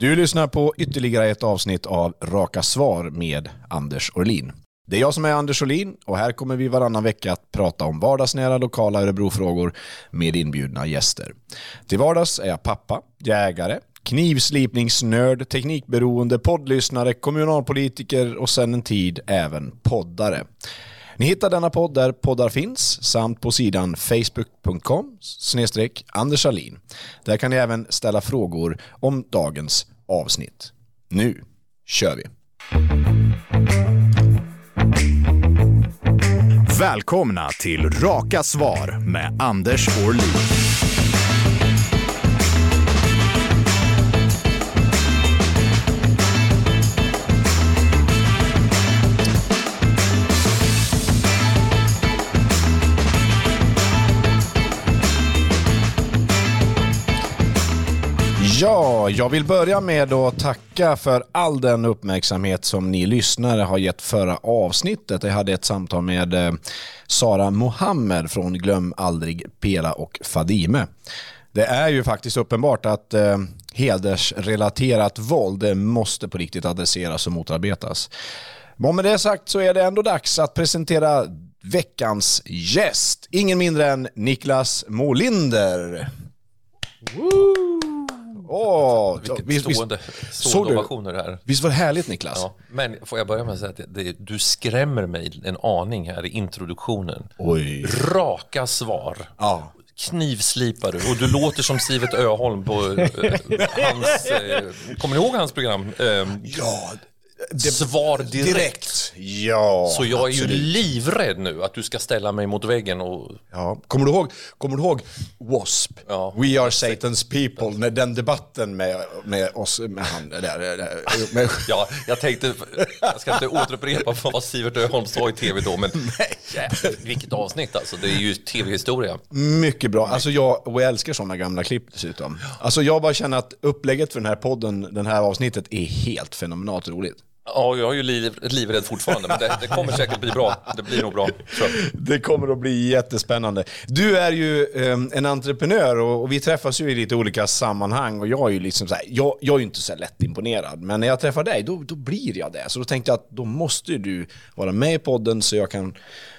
Du lyssnar på ytterligare ett avsnitt av Raka Svar med Anders Orlin. Det är jag som är Anders Orlin och här kommer vi varannan vecka att prata om vardagsnära lokala Örebrofrågor med inbjudna gäster. Till vardags är jag pappa, jägare, knivslipningsnörd, teknikberoende, poddlyssnare, kommunalpolitiker och sedan en tid även poddare. Ni hittar denna podd där poddar finns samt på sidan facebook.com snedstreck Anders Alin. Där kan ni även ställa frågor om dagens avsnitt. Nu kör vi! Välkomna till Raka Svar med Anders Orlin. Ja, jag vill börja med att tacka för all den uppmärksamhet som ni lyssnare har gett förra avsnittet. Jag hade ett samtal med eh, Sara Mohammed från Glöm aldrig Pela och Fadime. Det är ju faktiskt uppenbart att eh, hedersrelaterat våld eh, måste på riktigt adresseras och motarbetas. Men med det sagt så är det ändå dags att presentera veckans gäst. Ingen mindre än Niklas Molinder. Woo! Åh, Vilket visst, stående solovationer här. Visst var det härligt Niklas? Ja, men får jag börja med att säga att det, det, du skrämmer mig en aning här i introduktionen. Oj. Raka svar. Ja. Knivslipar du och du låter som Sivert Öholm på eh, hans, eh, kommer ni ihåg hans program? Eh, ja, det, Svar direkt. direkt. Ja, Så jag är absolut. ju livrädd nu att du ska ställa mig mot väggen och... Ja, kommer du ihåg, kommer du ihåg W.A.S.P? Ja. We are Satan's people, när den debatten med, med oss, med han där. där med... Ja, jag tänkte, jag ska inte återupprepa vad Sivert Öholm sa i tv då, men Nej. vilket avsnitt alltså, det är ju tv-historia. Mycket bra, alltså jag, och jag älskar sådana gamla klipp dessutom. Alltså jag bara känner att upplägget för den här podden, den här avsnittet är helt fenomenalt roligt. Ja, jag är ju liv, livrädd fortfarande, men det, det, kommer säkert bli bra. Det blir nog bra. Det kommer att bli jättespännande. Du är ju um, en entreprenör och, och, vi träffas ju i lite olika sammanhang och jag är ju liksom så här, jag, jag är ju inte så lätt imponerad, men när jag träffar dig, då, då blir jag det. Så då tänkte jag att då måste du vara med i podden så jag kan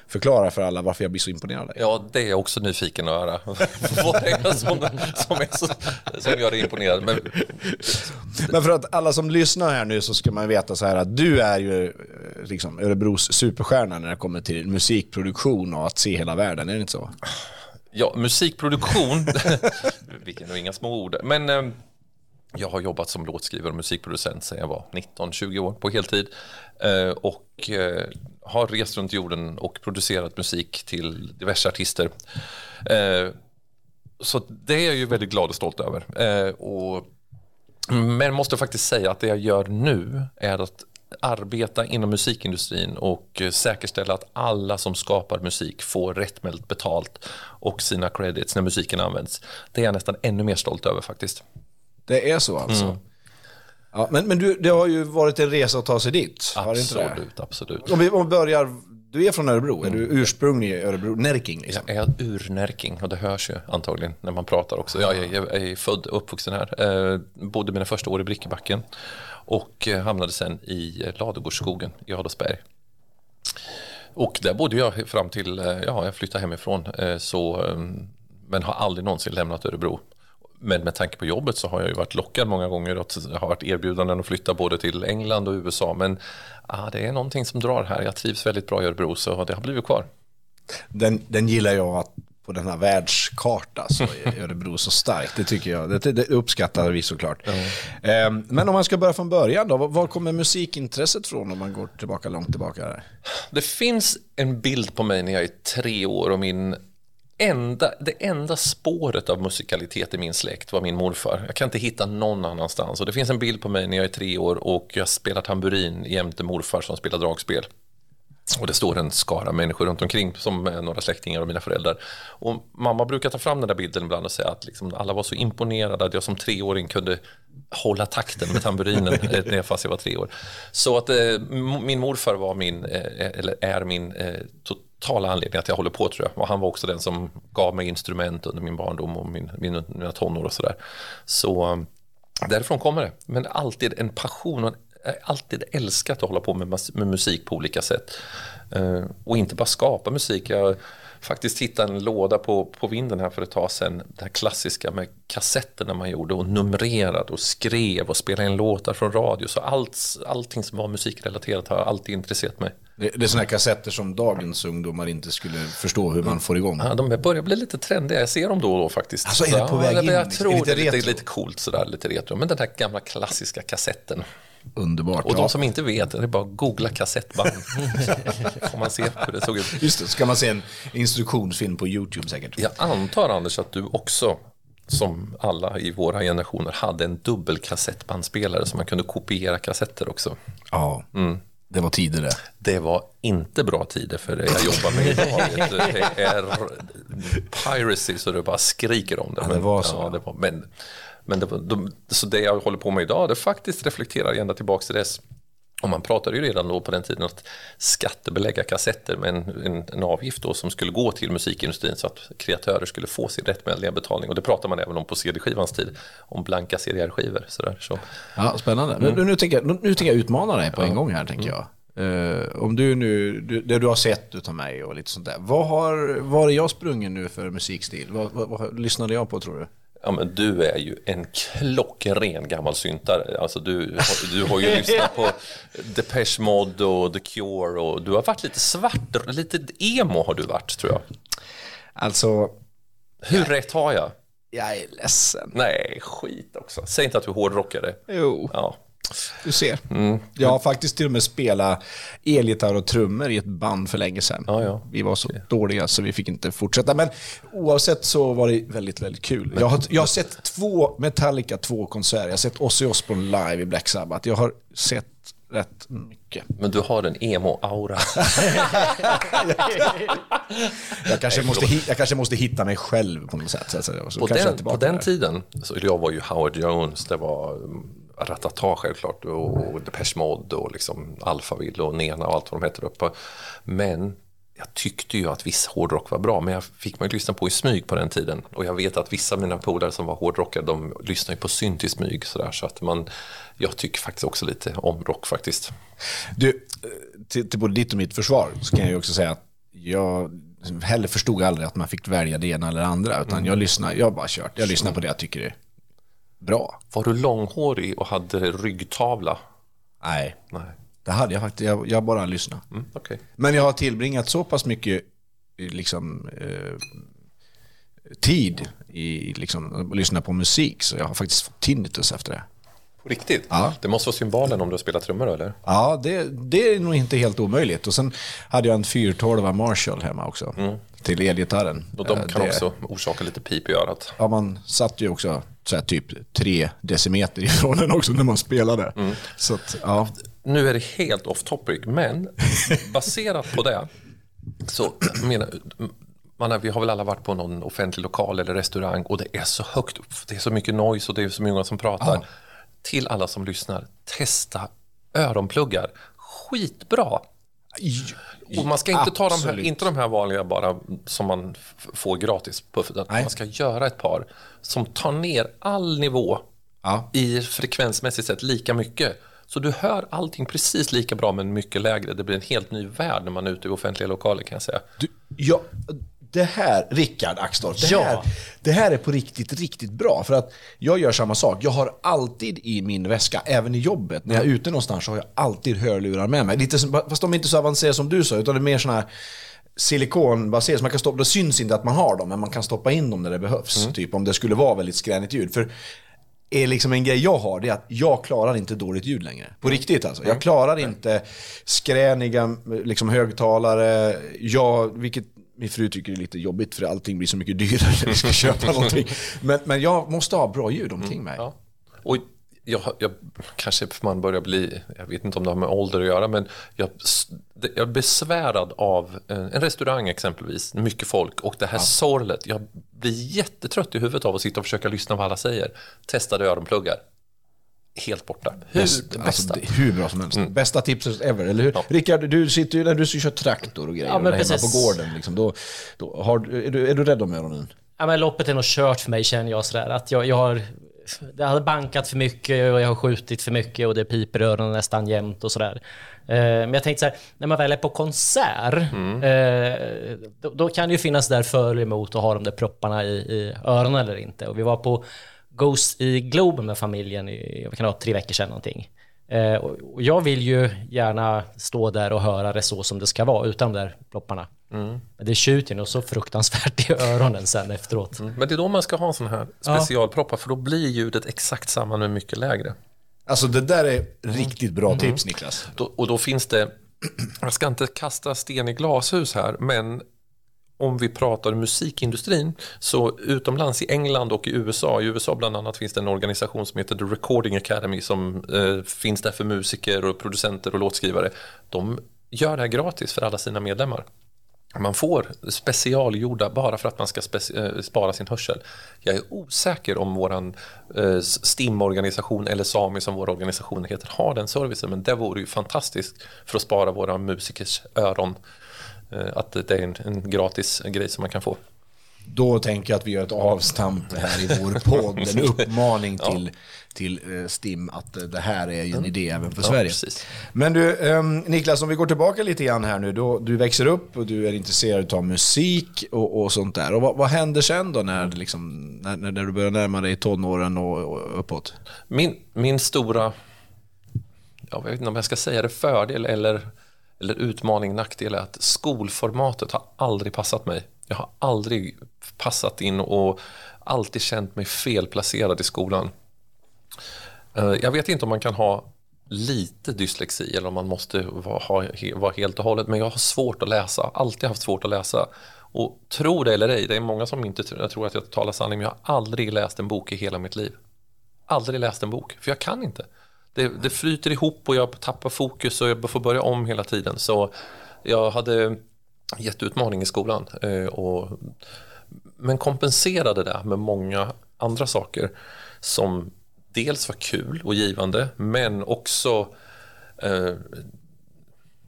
förklara för alla varför jag blir så imponerad. Ja, det är jag också nyfiken att höra. Vad det är som, som, är så, som gör dig imponerad. Men... Men för att alla som lyssnar här nu så ska man veta så här att du är ju eh, liksom Örebros superstjärna när det kommer till musikproduktion och att se hela världen, är det inte så? Ja, musikproduktion, vilka nog inga små ord. Men eh, jag har jobbat som låtskrivare och musikproducent sedan jag var 19-20 år på heltid. Eh, och eh, har rest runt jorden och producerat musik till diverse artister. Eh, så det är jag ju väldigt glad och stolt över. Och, men måste faktiskt säga att det jag gör nu är att arbeta inom musikindustrin och säkerställa att alla som skapar musik får rättmält betalt och sina credits när musiken används. Det är jag nästan ännu mer stolt över faktiskt. Det är så alltså? Mm. Ja, men men du, det har ju varit en resa att ta sig dit. Absolut, absolut. Om vi, om vi börjar, du är från Örebro, mm. är du ursprunglig i Örebro, Närking liksom? Jag är ur-Närking och det hörs ju antagligen när man pratar också. Jag, jag, jag är född och uppvuxen här, eh, bodde mina första år i Brickebacken och eh, hamnade sen i Ladugårdsskogen i Adolfsberg. Och där bodde jag fram till, eh, ja, jag flyttade hemifrån, eh, så, men har aldrig någonsin lämnat Örebro. Men med tanke på jobbet så har jag ju varit lockad många gånger och har varit erbjudanden att flytta både till England och USA. Men ah, det är någonting som drar här. Jag trivs väldigt bra i Örebro så det har blivit kvar. Den, den gillar jag att på den här världskarta så är Örebro så starkt. Det tycker jag. Det, det uppskattar vi såklart. Mm. Men om man ska börja från början då. Var kommer musikintresset från om man går tillbaka långt tillbaka? Det finns en bild på mig när jag är tre år och min enda, det enda spåret av musikalitet i min släkt var min morfar. Jag kan inte hitta någon annanstans. Och det finns en bild på mig när jag är tre år och jag spelar tamburin jämte morfar som spelar dragspel. Och det står en skara människor runt omkring som är några släktingar och mina föräldrar. Och mamma brukar ta fram den där bilden ibland och säga att liksom alla var så imponerade att jag som treåring kunde hålla takten med tamburinen eh, fast jag var tre år. Så att eh, min morfar var min, eh, eller är min eh, totala anledning att jag håller på tror jag. Och han var också den som gav mig instrument under min barndom och min, min, mina tonår och sådär. Så um, Därifrån kommer det. Men alltid en passion och jag har alltid älskat att hålla på med, med musik på olika sätt. Eh, och inte bara skapa musik. Jag faktiskt hittade en låda på, på vinden här för ett tag sedan. Det här klassiska med kassetterna man gjorde och numrerade och skrev och spelade in låtar från radio. Så allt, allting som var musikrelaterat har alltid intresserat mig. Det, det är sådana här kassetter som dagens ungdomar inte skulle förstå hur man får igång. Ja, de börjar bli lite trendiga. Jag ser dem då och då faktiskt. Alltså är det på väg ja, in? Jag tror Är det det är lite lite, lite coolt sådär, lite retro. Men den här gamla klassiska kassetten. Underbart. Och de som inte vet, det är bara att googla kassettband. får man se hur det såg ut. Just det, ska man se en instruktionsfilm på YouTube säkert. Jag antar Anders att du också, som alla i våra generationer, hade en dubbelkassettbandspelare som man kunde kopiera kassetter också. Ja, det var tider det. Det var inte bra tider för det jag jobbar med idag. du. Det är piracy så det bara skriker om det. Ja, det var så. Ja, det var, men men det, de, så det jag håller på med idag, det faktiskt reflekterar ända tillbaka till dess. Och man pratade ju redan då på den tiden att skattebelägga kassetter med en, en, en avgift då som skulle gå till musikindustrin så att kreatörer skulle få sin rättmätiga betalning. Och det pratar man även om på CD-skivans tid, om blanka CDR-skivor. Sådär. Så, Ja, spännande. Nu, nu, tänker jag, nu, nu tänker jag utmana dig på en gång här, tänker jag. Eh, om du nu, du, det du har sett utav mig och lite sånt där. Vad har, var är jag sprungen nu för musikstil? Vad, vad, vad lyssnade jag på tror du? Ja, men du är ju en klockren gammal syntare. Alltså du, du har ju lyssnat på Depeche Mode och The Cure och du har varit lite svart, lite emo har du varit tror jag. Alltså, Hur rätt har jag? jag är ledsen. Nej, skit också. Säg inte att du är hårdrockare. Jo, Ja. Du ser. Jag har faktiskt till och med spelat elgitarr och trummor i ett band för länge sedan. Ja, ja. Vi var så dåliga så vi fick inte fortsätta. Men oavsett så var det väldigt, väldigt kul. Jag har, jag har sett två Metallica, två konserter. Jag har sett Ozzy Osbourne live i Black Sabbath. Jag har sett rätt mycket. Men du har en emo-aura. Jag kanske, måste, jag kanske måste hitta mig själv på något sätt. Så, På den, på den tiden, så jag var ju Howard Jones, det var mm, Ratata självklart och, och Depeche Mode och liksom Alphaville och Nena och allt vad de heter uppe. Men jag tyckte ju att viss hårdrock var bra, men jag fick man ju lyssna på i smyg på den tiden. Och jag vet att vissa av mina polare som var hårdrockare, de lyssnar ju på synt i smyg sådär. Så att man, jag tycker faktiskt också lite om rock faktiskt. Du, eh, till, till både ditt och mitt försvar så kan jag ju också säga att jag heller förstod aldrig att man fick välja det ena eller det andra. Utan jag lyssnar, jag har bara kört. Jag lyssnar på det jag tycker är bra. Var du långhårig och hade ryggtavla? Nej, Nej, det hade jag faktiskt. Jag, jag bara lyssnade. mm, okej. Men jag har tillbringat så pass mycket eh, liksom, eh, tid i liksom, att lyssna på musik så jag har faktiskt fått tinnitus efter det. På riktigt? Ja. Det måste vara symbolen om du spelar trummor eller? Ja, det, det är nog inte helt omöjligt. Och sen hade jag en 412 Marshall hemma också. Till elgitarren. Och de Eh, kan det- också orsaka lite pip i örat. Ja, man satt ju också så typ tre decimeter ifrån den också när man spelade. Så att, ja. Nu är det helt off topic, men baserat på det så menar, man vi har väl alla varit på någon offentlig lokal eller restaurang och det är så högt upp, det är så mycket noise och det är så många som pratar. Till alla som lyssnar, testa öronpluggar. Skitbra! Och man ska inte ta de här, Absolut. inte de här vanliga bara som man får gratis, Nej. man ska göra ett par som tar ner all nivå Ja. i frekvensmässigt sett lika mycket. Så du hör allting precis lika bra men mycket lägre. Det blir en helt ny värld när man är ute i offentliga lokaler kan jag säga. Du, ja, det här, Rickard Axdorff, det, Ja. här, det här är på riktigt, riktigt bra. För att jag gör samma sak. Jag har alltid i min väska, även i jobbet, när jag är ute någonstans så har jag alltid hörlurar med mig. Lite, som- fast de är inte så avancerade som du sa, utan det är mer sådana här silikonbaserade, så man kan stoppa, det syns inte att man har dem, men man kan stoppa in dem när det behövs. Typ om det skulle vara väldigt skränigt ljud. För är liksom en grej jag har, det är att jag klarar inte dåligt ljud längre. På riktigt alltså. Jag klarar inte skräniga liksom, högtalare, jag, vilket min fru tycker är lite jobbigt för allting blir så mycket dyrare när vi ska köpa någonting. Men, men jag måste ha bra ljud omkring mig. Ja. Och jag, jag, kanske man börjar bli, jag vet inte om det har med ålder att göra, men jag, jag är besvärad av en restaurang exempelvis, mycket folk och det här sorlet. Jag blir jättetrött i huvudet av att sitta och försöka lyssna på vad alla säger. Testade öronpluggar. Helt borta. Hur Bäst, det alltså, bästa. är hur bra som helst. Bästa tipset ever, eller hur? Rickard, du sitter ju när du kör traktor och grejer Ja, men hemma på gården. Liksom, då, då har, är, du, är du rädd om öronen? Ja, men loppet är nog kört för mig känner jag sådär. Att jag, jag har det hade bankat för mycket och jag har skjutit för mycket och det piper i öronen nästan jämt och sådär. Eh, men jag tänkte så här, när man väl är på konsert, Mm. eh, då, då kan det ju finnas där för eller emot att ha de där propparna i, i öronen eller inte. Och vi var på Ghost i Globen med familjen i, vad kan det vara, tre veckor sedan någonting. Eh, och jag vill ju gärna stå där och höra det så som det ska vara utan de där plopparna. Men det tjuter ju nog så fruktansvärt i öronen sen efteråt. Men det är då man ska ha en sån här specialproppar för då blir ljudet exakt samma men mycket lägre. Alltså det där är riktigt bra tips Niklas. Då, och då finns det, jag ska inte kasta sten i glashus här, men om vi pratar musikindustrin så utomlands i England och i USA, i USA bland annat finns det en organisation som heter The Recording Academy som eh, finns där för musiker och producenter och låtskrivare. De gör det här gratis för alla sina medlemmar. Man får specialgjorda bara för att man ska eh, spara sin hörsel. Jag är osäker om våran eh, STIM-organisation eller SAMI som vår organisation heter har den servicen men det vore ju fantastiskt för att spara våra musikers öron. Eh, att det är en, en gratis grej som man kan få. Då tänker jag att vi gör ett avstamp här i vår podd. En uppmaning till, till eh, STIM att eh, det här är ju en idé även för Sverige. precis. Men du, ehm, Niklas, om vi går tillbaka lite grann här nu. Då, du växer upp och du är intresserad av musik och, och sånt där. Och vad, vad händer sen då när, det liksom, när, när du börjar närma dig tonåren och, och uppåt? Min, min stora, jag vet inte om jag ska säga det, fördel eller, eller utmaning, nackdel är att skolformatet har aldrig passat mig. Jag har aldrig passat in och alltid känt mig felplacerad i skolan. Eh, jag vet inte om man kan ha lite dyslexi eller om man måste vara, helt och hållet, men jag har svårt att läsa, alltid haft svårt att läsa. Och tro det eller ej, det är många som inte tror att jag talar sanning, men jag har aldrig läst en bok i hela mitt liv aldrig läst en bok, för jag kan inte. Det, det flyter ihop och jag tappar fokus och jag får börja om hela tiden. Så jag hade jätteutmaning i skolan. Eh, och, men kompenserade det med många andra saker som dels var kul och givande, men också eh,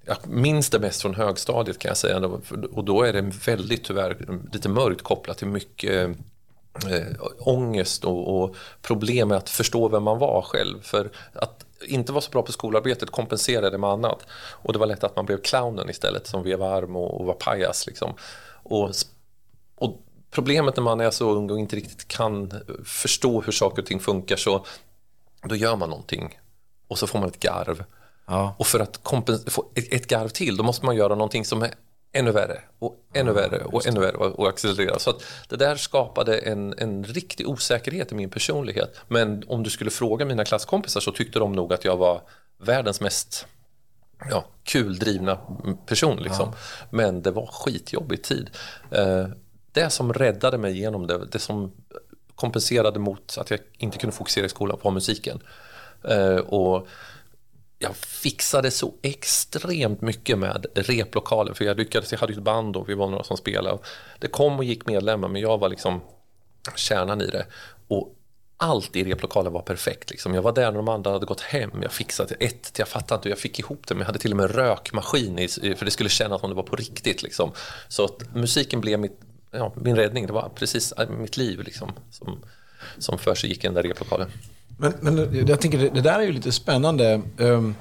jag minns det mest från högstadiet kan jag säga. Och då är det väldigt tyvärr lite mörkt kopplat till mycket eh, ångest och, och problem med att förstå vem man var själv. För att inte vara så bra på skolarbetet kompenserade med annat. Och det var lätt att man blev clownen istället som vevade arm och, och var pajas. Liksom. Och, och problemet när man är så ung och inte riktigt kan förstå hur saker och ting funkar så då gör man någonting och så får man ett garv. Ja. Och för att få ett garv till då måste man göra någonting som är ännu värre och ännu värre och ännu värre och, accelerera. Så att det där skapade en, en riktig osäkerhet i min personlighet. Men om du skulle fråga mina klasskompisar så tyckte de nog att jag var världens mest ja, kul drivna person. Liksom. Men det var skitjobbig tid. Eh, det som räddade mig igenom det, det som kompenserade mot att jag inte kunde fokusera i skolan var musiken. Eh, och jag fixade så extremt mycket med replokalen för jag lyckades, jag hade ju ett band och vi var några som spelade. Det kom och gick medlemmar men jag var liksom kärnan i det. Och allt i replokalen var perfekt. Liksom. Jag var där när de andra hade gått hem. Jag fixade ett, jag fattade inte hur jag fick ihop det men jag hade till och med en rökmaskin i, för det skulle kännas som det var på riktigt. Liksom. Så att musiken blev mitt, ja, min räddning. Det var precis äh, mitt liv liksom, som, som för sig gick i den där replokalen. Men, men jag tänker, det, där är ju lite spännande. Ehm,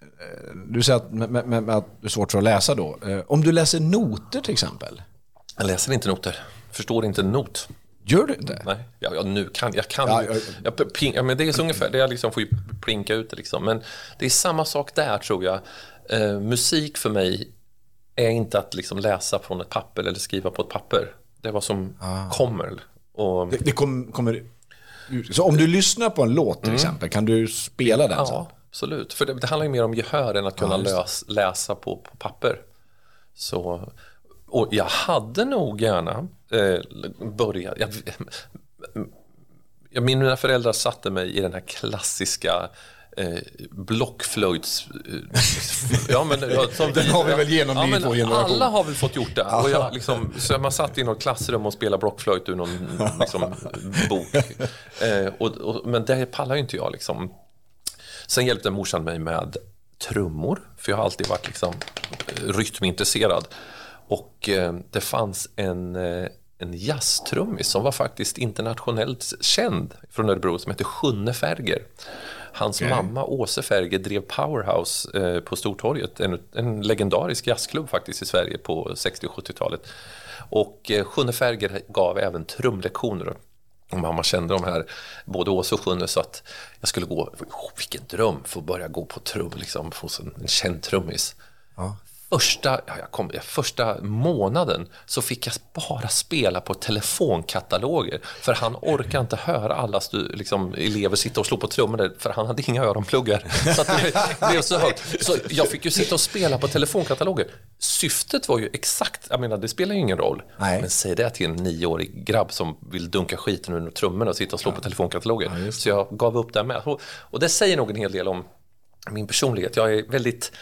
eh, Du säger att, med, med, med att det är svårt för att läsa då. Eh, Om du läser noter till exempel, Jag läser inte noter, förstår inte en not. gör du inte? Nej, ja, ja, nu kan jag kan Ja, ju- ja. jag, ping, ja, men det är så ungefär, det jag liksom får ju plinka ut det liksom. Men det är samma sak där tror jag. Eh, musik för mig är inte att liksom läsa från ett papper eller skriva på ett papper. Det är vad som kommer. Och, Det, det kom, kommer. Så om du lyssnar på en låt till exempel, kan du spela den? sen? ja, absolut. För det, det handlar ju mer om gehör än att kunna det. lös, läsa på, på papper. Så, och jag hade nog gärna eh, börjat... Jag, jag, mina föräldrar satte mig i den här klassiska eh, blockflöjts... Eh, ja, men, ja, som Den har vi väl genomlidit men vår generation. Alla har väl fått gjort det. Och jag, liksom, så man satt i något klassrum och spelade blockflöjt ur någon liksom, bok. Eh, och, och, men det pallar ju inte jag. Liksom. Sen hjälpte morsan mig med trummor, för jag har alltid varit liksom, rytmintresserad. Och eh, det fanns en, eh, en jazztrummis som var faktiskt internationellt känd från Örebro som hette Sjunne Ferger. Hans Okej. mamma Åse Ferger drev Powerhouse eh, på Stortorget, en, en legendarisk jazzklubb faktiskt i Sverige på 60 och 70-talet. Och eh, Sjunne Ferger gav även trumlektioner. Och mamma kände de här, både Åse och Sjunne, så att jag skulle gå, oh, vilken dröm, få börja gå på trum, liksom, hos en, en känd trummis. Första, ja, jag kom, första månaden så fick jag bara spela på telefonkataloger för han orkar inte höra alla liksom, elever sitta och slå på trummor för han hade inga öronpluggar. Så det blev så högt. Så jag fick ju sitta och spela på telefonkataloger. Syftet var ju exakt, jag menar det spelar ju ingen roll. Nej. Men säg det till en nioårig grabb som vill dunka skiten ur trummorna och sitta och slå på telefonkataloger. så jag gav upp det med. Och, och det säger nog en hel del om min personlighet. Jag är väldigt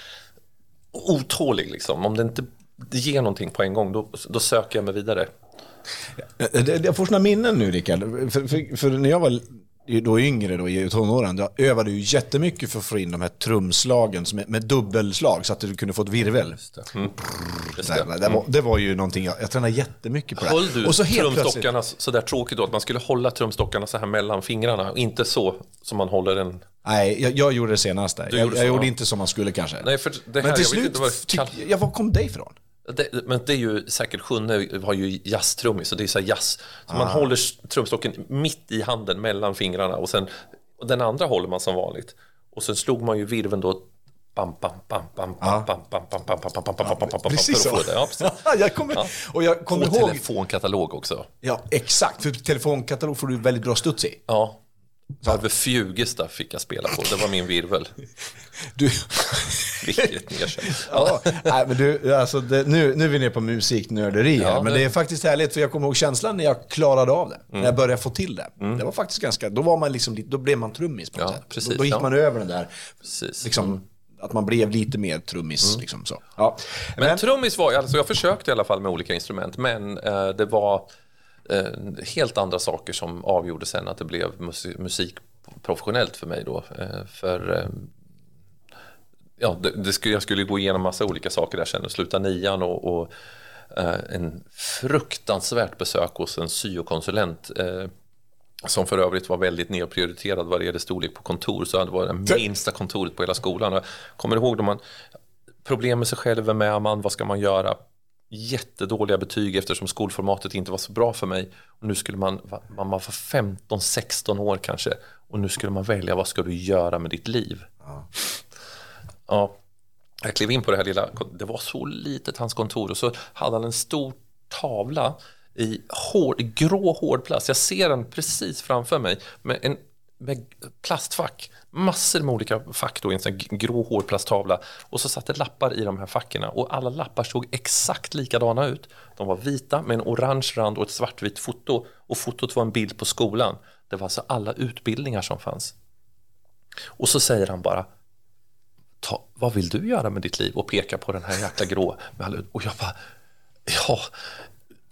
otålig liksom. Om det inte ger någonting på en gång, då, då söker jag mig vidare. Eh, eh, jag får såna minnen nu, Rickard. För, för, för när jag var då yngre, då, i tonåren, jag övade ju jättemycket för att få in de här trumslagen är- med dubbelslag så att du kunde få ett virvel. Det, det. det, var, det var ju någonting, jag, jag tränade jättemycket på det. Höll du Och så plötsligt, trumstockarna så där tråkigt då, att man skulle hålla trumstockarna så här mellan fingrarna och inte så som man håller en... nej, jag, jag gjorde det senaste. Du Jag, gjorde jag gjorde inte som man skulle kanske. Nej, för det här, Men till jag slut, vad det tyck, kall- ja, var kom det ifrån? Det, men det är ju säkert Sjunne har ju jazztrummis, så det är så jazz. Så Ah. man håller trumstocken mitt i handen mellan fingrarna och sen och den andra håller man som vanligt. Och sen slog man ju virven då bam, bam, bam, bam, bam, bam, bam, bam, bam, bam, bam, bam, bam, bam, bam, bam, Precis så. få det. Ja, precis. jag kommer, Ja. Och jag kommer ihåg... telefonkatalog också. Ja, exakt. För telefonkatalog får du väldigt bra studs i. Ja. Över Fjugesta fick jag spela på, det var min virvel. Du, Vilket nedkänt. ja, nej, men du, alltså det, nu, nu är vi nere på musiknörderi här, Ja, men det- det är faktiskt härligt för jag kommer ihåg känslan när jag klarade av det. Mm. När jag började få till det. Det var faktiskt ganska, då var man liksom då blev man trummis på något Ja, sätt. precis, då, då gick ja. man över den där, Precis. liksom, att man blev lite mer trummis. Liksom, så. Ja. Men, Men, trummis var, alltså jag försökte i alla fall med olika instrument, men eh, det var eh, helt andra saker som avgjorde sen att det blev musik, musik professionellt för mig då. Eh, för eh, ja, det, det skulle, jag skulle gå igenom massa olika saker där sen och sluta nian och, och en fruktansvärt besök hos en syokonsulent som för övrigt var väldigt nedprioriterad vad det gäller storlek på kontor så det var det minsta kontoret på hela skolan. Jag kommer ihåg då man problem med sig själv, vem är man, vad ska man göra? Jättedåliga betyg eftersom skolformatet inte var så bra för mig. Och nu skulle man, man var 15-16 år kanske och nu skulle man välja vad ska du göra med ditt liv? Ja. Jag klev in på det här lilla, det var så litet hans kontor och så hade han en stor tavla i hård, grå hårdplast. Jag ser den precis framför mig med, en, med plastfack. Massor med olika fack då i en sån grå hårplasttavla Och så satt det lappar i de här fackorna och alla lappar såg exakt likadana ut. De var vita med en orange rand och ett svartvitt foto. Och fotot var en bild på skolan. Det var alltså alla utbildningar som fanns. Och så säger han bara Ta, vad vill du göra med ditt liv? Och pekar på den här jäkla grå. Och jag bara, ja.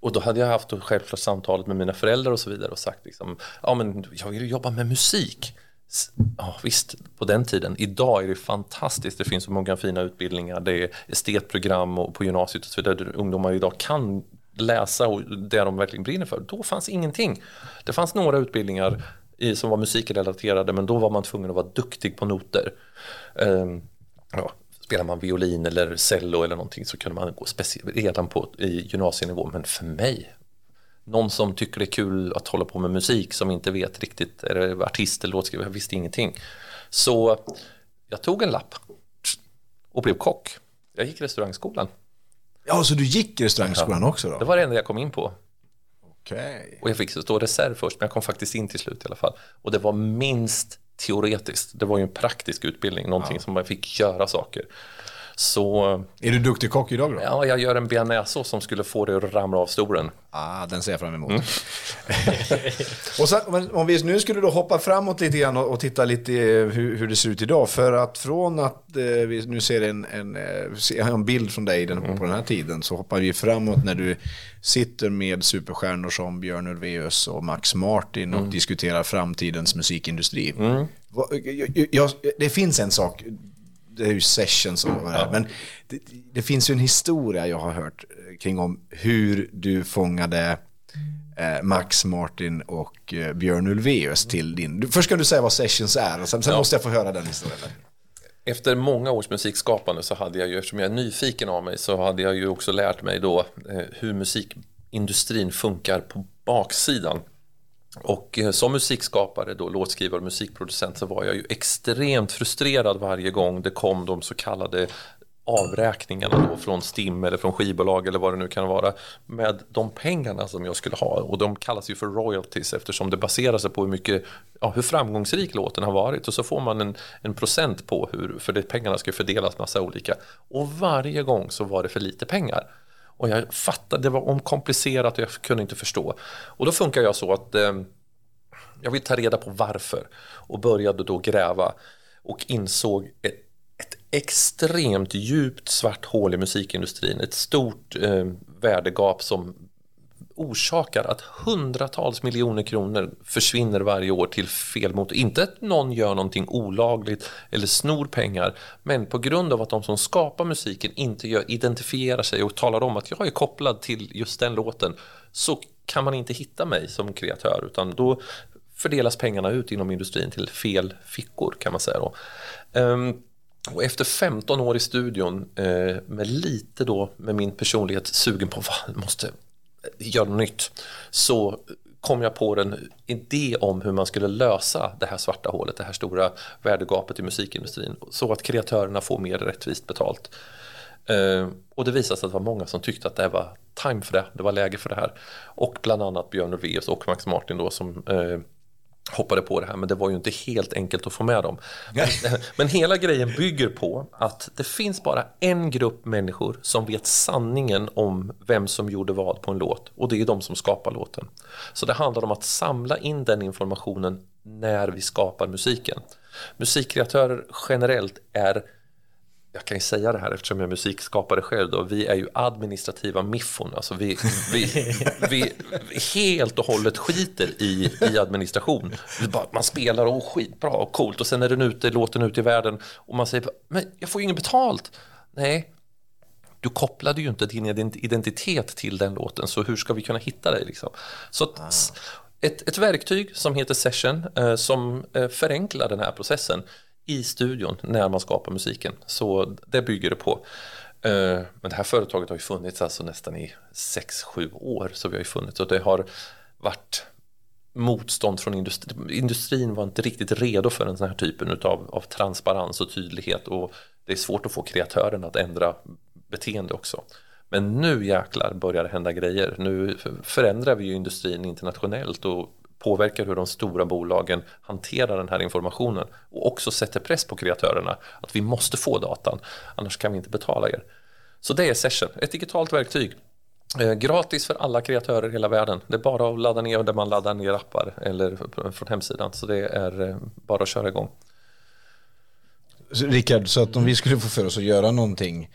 Och då hade jag haft självklart samtalet med mina föräldrar och så vidare och sagt liksom, ja men jag vill jobba med musik. Ja visst, på den tiden. Idag är det fantastiskt, det finns så många fina utbildningar, det är estetprogram och på gymnasiet och så vidare, ungdomar idag kan läsa och det de verkligen brinner för. Då fanns ingenting. Det fanns några utbildningar i, som var musikrelaterade, men då var man tvungen att vara duktig på noter. Um, ja, spelar man violin eller cello eller någonting så kunde man gå redan på i gymnasienivå. Men för mig, någon som tycker det är kul att hålla på med musik som inte vet riktigt, är det artist eller låtskrivare, jag visste ingenting. Så jag tog en lapp och blev kock. Jag gick restaurangskolan. ja, så du gick restaurangskolan också då? Det var det enda jag kom in på. Okej. Och jag fick stå reserv först, men jag kom faktiskt in till slut i alla fall. Och det var minst teoretiskt. Det var ju en praktisk utbildning, någonting som man fick göra saker. Så Är du duktig kock idag då? ja, jag gör en bearnaisesås som skulle få det att ramla av stolen. Ah, den ser jag fram emot. Mm. och sen, om vi nu skulle då hoppa framåt lite grann och, titta lite eh, hur, hur det ser ut idag. För att från att eh, vi nu ser en, en, eh, en bild från dig den, Mm. på den här tiden så hoppar vi framåt när du sitter med superstjärnor som Björn Ulvaeus och Max Martin Mm. och diskuterar framtidens musikindustri. Vad- jag, jag, det finns en sak, det är ju sessions och vad det är, men det, det finns ju en historia jag har hört eh, kring om hur du fångade eh, Max Martin och eh, Björn Ulvaeus till din... Först kan du säga vad Sessions är och sen, sen måste jag få höra den historien. Efter många års musikskapande så hade jag ju, eftersom jag är nyfiken av mig, så hade jag ju också lärt mig då hur musikindustrin funkar på baksidan. Och eh, som musikskapare, då, låtskrivare och musikproducent så var jag ju extremt frustrerad varje gång det kom de så kallade avräkningarna då från STIM eller från skivbolag eller vad det nu kan vara med de pengarna som jag skulle ha. Och de kallas ju för royalties eftersom det baserar sig på hur mycket, ja, hur framgångsrik låten har varit. Och så får man en, en procent på hur, för det pengarna ska fördelas massa olika. Och varje gång så var det för lite pengar och jag fattade, det var omkomplicerat och jag kunde inte förstå och då funkar jag så att eh, jag vill ta reda på varför och började då gräva och insåg ett, ett extremt djupt svart hål i musikindustrin. Ett stort eh, värdegap som orsakar att hundratals miljoner kronor försvinner varje år till fel mot. Inte att någon gör någonting olagligt eller snor pengar, men på grund av att de som skapar musiken inte gör, identifierar sig och talar om att jag är kopplad till just den låten så kan man inte hitta mig som kreatör utan då fördelas pengarna ut inom industrin till fel fickor kan man säga då. Um, och efter 15 år i studion eh, med lite då med min personlighet sugen på vad måste göra något nytt så kom jag på en idé om hur man skulle lösa det här svarta hålet, det här stora värdegapet i musikindustrin så att kreatörerna får mer rättvist betalt. Eh, och det visade sig att det var många som tyckte att det var time för det, det var läge för det här. Och bland annat Björn Ulvaeus och Max Martin då som eh, hoppade på det här men det var ju inte helt enkelt att få med dem. Men, men hela grejen bygger på att det finns bara en grupp människor som vet sanningen om vem som gjorde vad på en låt och det är de som skapar låten. Så det handlar om att samla in den informationen när vi skapar musiken. Musikkreatörer generellt är jag kan ju säga det här eftersom jag är musikskapare själv då, vi är ju administrativa miffon, alltså vi, vi, vi, vi helt och hållet skiter i, i administration. Bara, man spelar och skitbra och coolt och sen är den ute, låten ute i världen och man säger, men jag får ju inget betalt. Nej, du kopplade ju inte din identitet till den låten, så hur ska vi kunna hitta dig? Liksom? Så att, ett, ett verktyg som heter Session eh, som eh, förenklar den här processen i studion när man skapar musiken. Så det bygger det på. Eh, men det här företaget har ju funnits alltså nästan i 6-7 år. Så vi har ju funnits och det har varit motstånd från industrin. Industrin var inte riktigt redo för den här typen av, av transparens och tydlighet och det är svårt att få kreatörerna att ändra beteende också. Men nu jäklar börjar det hända grejer. Nu förändrar vi ju industrin internationellt och påverkar hur de stora bolagen hanterar den här informationen och också sätter press på kreatörerna att vi måste få datan, annars kan vi inte betala er. Så det är Session, ett digitalt verktyg. Eh, gratis för alla kreatörer i hela världen. Det är bara att ladda ner där man laddar ner appar eller från hemsidan. Så det är eh, bara att köra igång. Så, Rickard, så att om vi skulle få för oss att göra någonting, eh,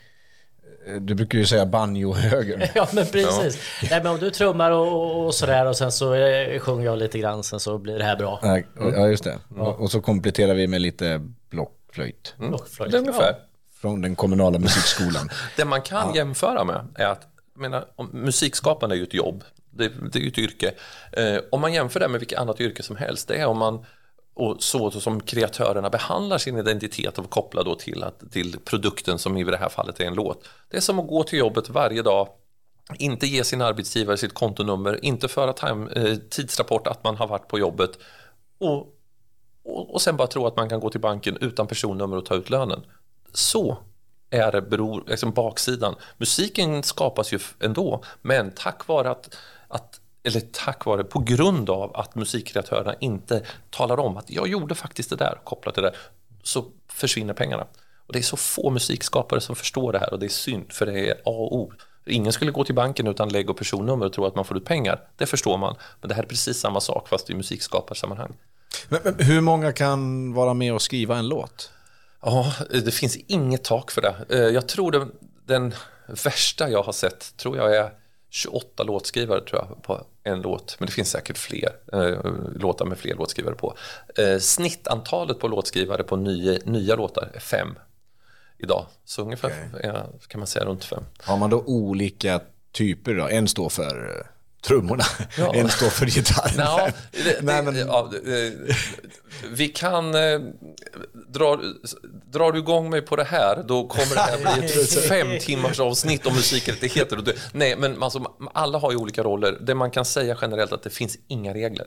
du brukar ju säga banjo-högern. Ja men precis. Nej, men om du trummar och, och sådär och sen så eh, sjunger jag lite grann sen så blir det här bra. Nej, Ja, just det. Och, och så kompletterar vi med lite blockflöjt. Blockflöjt. Det är ungefär. Från den kommunala musikskolan. Det man kan jämföra med är att jag menar, musikskapande är ju ett jobb, det, det är ju ett yrke. Eh, om man jämför det med vilket annat yrke som helst, det är om man och så som kreatörerna behandlar sin identitet och kopplar då till, att, till produkten som i det här fallet är en låt. Det är som att gå till jobbet varje dag, inte ge sin arbetsgivare sitt kontonummer, inte föra time, eh, tidsrapport att man har varit på jobbet och, och, och sen bara tro att man kan gå till banken utan personnummer och ta ut lönen. Så är beror, liksom baksidan. Musiken skapas ju ändå, men tack vare att, att eller tack vare, på grund av att musikkreatörerna inte talar om att jag gjorde faktiskt det där kopplat till det, så försvinner pengarna. Och det är så få musikskapare som förstår det här och det är synd för det är A och O. Ingen skulle gå till banken utan lägg och personnummer och tro att man får ut pengar. Det förstår man. Men det här är precis samma sak fast i musikskaparsammanhang. Men, men, hur många kan vara med och skriva en låt? Ja, det finns inget tak för det. Eh, Jag tror den, den värsta jag har sett tror jag är 28 låtskrivare tror jag på en låt. Men det finns säkert fler eh, låtar med fler låtskrivare på. Eh, snittantalet på låtskrivare på nya, nya låtar är fem idag. Så ungefär ja, kan man säga runt fem. Har man då olika typer då? En står för trummorna, Ja. en står för gitarren. Ja, det, Nej, det, men- ja, vi kan... Eh, drar, drar du igång mig på det här, då kommer det här bli ett fem timmars avsnitt om musikrättigheter. Nej, men alltså, alla har ju olika roller. Det man kan säga generellt är att det finns inga regler.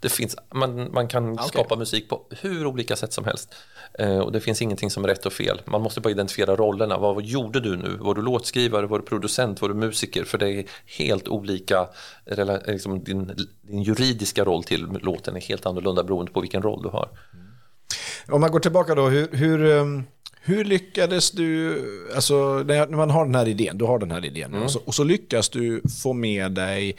Det finns, man, man kan skapa musik på hur olika sätt som helst. Eh, och det finns ingenting som är rätt och fel. Man måste bara identifiera rollerna. Vad, gjorde du nu? Var du låtskrivare? Var du producent? Var du musiker? För det är helt olika, liksom din, din juridiska roll till låten är helt annorlunda beroende på vilken roll du har. Om man går tillbaka då, hur, hur, um, hur lyckades du, alltså när när man har den här idén, du har den här idén, Mm. och, så, och så lyckas du få med dig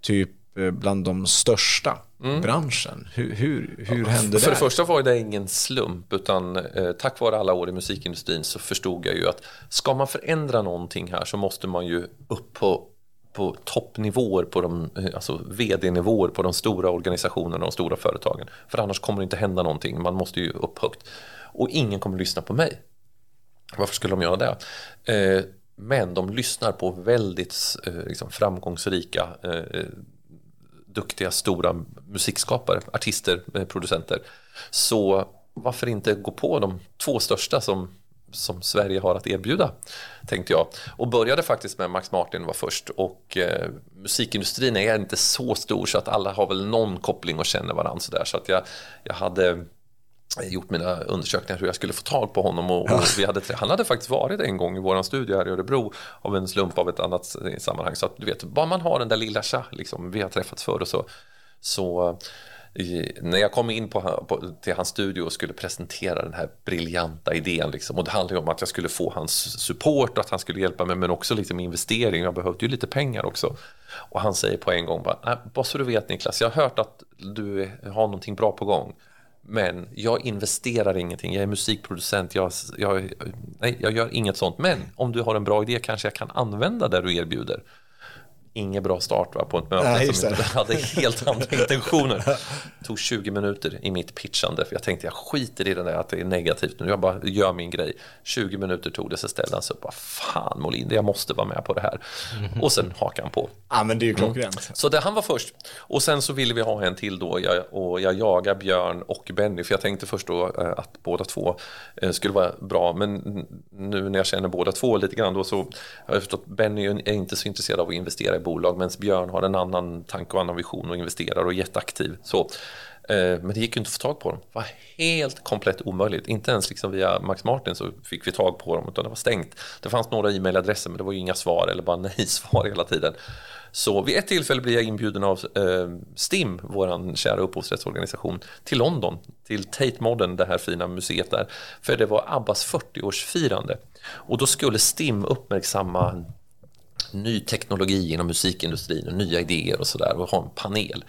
typ eh, bland de största i branschen. Hur, hur, hur hände Mm. För det? det första var det ingen slump, utan eh, tack vare alla år i musikindustrin så förstod jag ju att ska man förändra någonting här så måste man ju upp på, på toppnivåer, på de, eh, alltså vd-nivåer på de stora organisationerna och de stora företagen. För annars kommer det inte hända någonting, man måste ju upp högt. Och ingen kommer lyssna på mig. Varför skulle de göra det? Eh, men de lyssnar på väldigt eh, liksom, framgångsrika eh, duktiga stora musikskapare, artister, eh, producenter. Så varför inte gå på de två största som, som Sverige har att erbjuda, tänkte jag. Och började faktiskt med Max Martin var först och eh, musikindustrin är inte så stor så att alla har väl någon koppling och känner varandra sådär. Så att jag, jag hade gjort mina undersökningar hur jag skulle få tag på honom och, och vi hade, han hade faktiskt varit en gång i våran studio här i Örebro av en slump av ett annat sammanhang. Så att du vet, bara man har den där lilla tja, liksom, vi har träffats förr och så, så i, när jag kom in på, på, till hans studio och skulle presentera den här briljanta idén liksom, och det handlade om att jag skulle få hans support och att han skulle hjälpa mig men också lite med investering, jag behövde ju lite pengar också. Och han säger på en gång bara, "Nej, bara så du vet Niklas, jag har hört att du har någonting bra på gång men jag investerar ingenting, jag är musikproducent, jag, jag, nej, jag gör inget sånt. Men om du har en bra idé kanske jag kan använda det du erbjuder. Ingen bra start va, på ett möte Nej, som inte hade helt andra intentioner. Det tog 20 minuter i mitt pitchande för jag tänkte jag skiter i det där att det är negativt nu, jag bara gör min grej. 20 minuter tog det, så ställde han sig upp och bara, fan Molin, jag måste vara med på det här. Och sen hakade han på. Ja, men det är ju klockrent. Så det, han var först. Och sen så ville vi ha en till då jag, och jag jagar Björn och Benny för jag tänkte först då eh, att båda två eh, skulle vara bra men nu när jag känner båda två lite grann då så har jag förstått Benny är inte så intresserad av att investera i bolag medan Björn har en annan tanke och annan vision och investerar och är jätteaktiv. Så, eh, men det gick ju inte att få tag på dem. Det var helt komplett omöjligt. Inte ens liksom via Max Martin så fick vi tag på dem utan det var stängt. Det fanns några e-mailadresser men det var ju inga svar eller bara nej-svar hela tiden. Så vid ett tillfälle blir jag inbjuden av eh, STIM, vår kära upphovsrättsorganisation, till London, till Tate Modern, det här fina museet där. För det var Abbas 40-årsfirande. Och då skulle STIM uppmärksamma ny teknologi inom musikindustrin och nya idéer och sådär och ha en panel.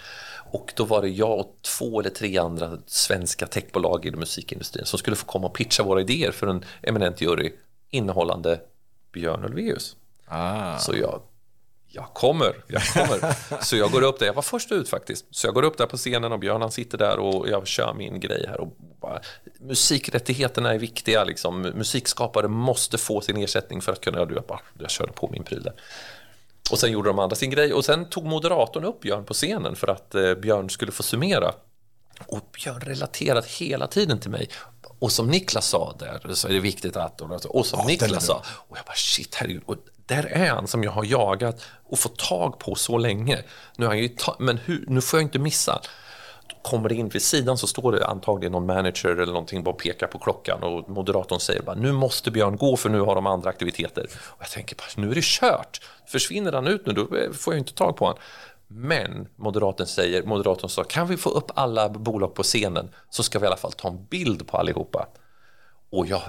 Och då var det jag och två eller tre andra svenska techbolag inom musikindustrin som skulle få komma och pitcha våra idéer för en eminent jury innehållande Björn Ulvaeus. Ah. Så jag, jag kommer, jag kommer. Så jag går upp där, jag var först ut faktiskt. Så jag går upp där på scenen och Björn han sitter där och jag kör min grej här. Och bara, musikrättigheterna är viktiga, liksom. musikskapare måste få sin ersättning för att kunna göra det. Jag, bara, jag körde på min pryl där. Och sen gjorde de andra sin grej och sen tog moderatorn upp Björn på scenen för att eh, Björn skulle få summera. Och Björn relaterat hela tiden till mig. Och som Niklas sa där så är det viktigt att... Och som Ja, Niklas sa. Och jag bara shit, herregud. Och där är han som jag har jagat och fått tag på så länge. Nu har jag ju ta- men hur, nu får jag inte missa. Kommer det in vid sidan så står det antagligen någon manager eller någonting bara och pekar på klockan och moderatorn säger bara nu måste Björn gå för nu har de andra aktiviteter. Och jag tänker bara nu är det kört. Försvinner han ut nu då får jag inte tag på honom. Men moderatorn säger, moderatorn sa kan vi få upp alla bolag på scenen så ska vi i alla fall ta en bild på allihopa. Och jag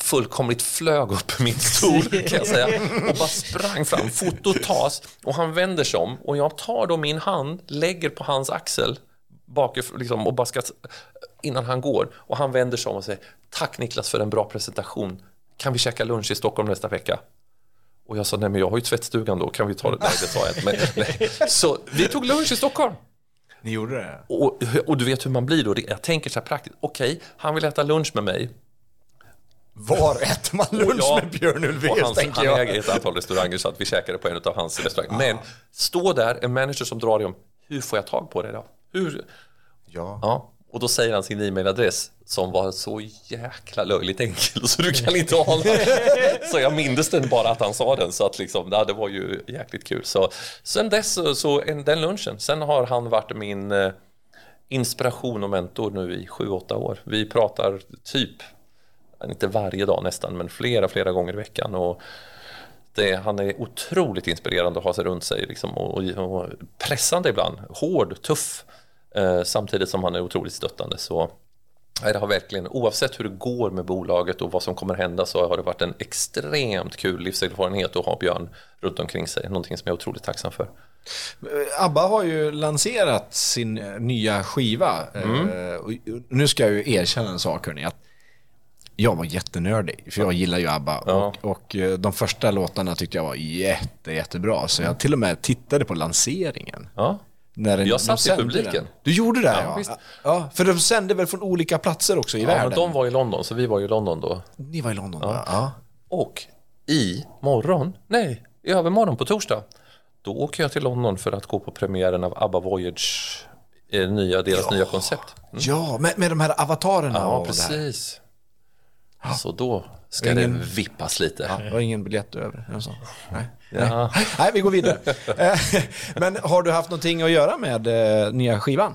fullkomligt flög upp min stol kan jag säga och bara sprang fram. Fotot tas och han vänder sig om och jag tar då min hand, lägger på hans axel bakifrån liksom, och bara ska, innan han går och han vänder sig om och säger tack Niklas för en bra presentation. Kan vi käka lunch i Stockholm nästa vecka? Och jag sa nej men jag har ju tvättstugan då, kan vi ta det? Nej det sa jag inte. Men, nej. Så vi tog lunch i Stockholm. Ni gjorde det? Och, och du vet hur man blir då. Jag tänker så här praktiskt. Okej, han vill äta lunch med mig. Var äter man lunch Ja, med Björn Ulvaeus, han jag. äger ett antal restauranger så att vi käkade på en av hans restauranger. Men stå där, en manager som drar dig om, hur får jag tag på det då? Hur? Ja. Ja, och då säger han sin e-mailadress som var så jäkla löjligt enkel så du kan inte ana. så jag mindes den bara att han sa den så att liksom, det var ju jäkligt kul. Så sen dess, så, en, den lunchen, sen har han varit min eh, inspiration och mentor nu i sju åtta år. Vi pratar typ, inte varje dag nästan, men flera, flera gånger i veckan. Och det, han är otroligt inspirerande att ha sig runt sig liksom, och, och, pressande ibland, hård, tuff. Eh, samtidigt som han är otroligt stöttande. Så nej, det har verkligen, oavsett hur det går med bolaget och vad som kommer hända så har det varit en extremt kul livserfarenhet att ha Björn runt omkring sig. Någonting som jag är otroligt tacksam för. ABBA har ju lanserat sin eh, nya skiva. Mm. Eh, och nu ska jag ju erkänna en sak, hörni, att jag var jättenördig, för jag gillar ju ABBA. Ja. Och, och eh, de första låtarna tyckte jag var jätte, jättebra, så jag till och med tittade på lanseringen. Ja, När den, Jag satt i publiken. Den. Du gjorde det? Ja, Ja, ja. för de sände väl från olika platser också i ja världen? men de var i London så vi var i London då. Ni var i London, va? Ja. Och i morgon, nej, i övermorgon på torsdag, då åker jag till London för att gå på premiären av ABBA Voyage, eh, nya, deras nya koncept. Ja, med, med de här avatarerna Ja, precis. Så då ska Ingen- det vippas lite. Ja, det var ingen biljett över. Nej. Ja. Nej, vi går vidare. Eh, Men har du haft någonting att göra med eh, nya skivan?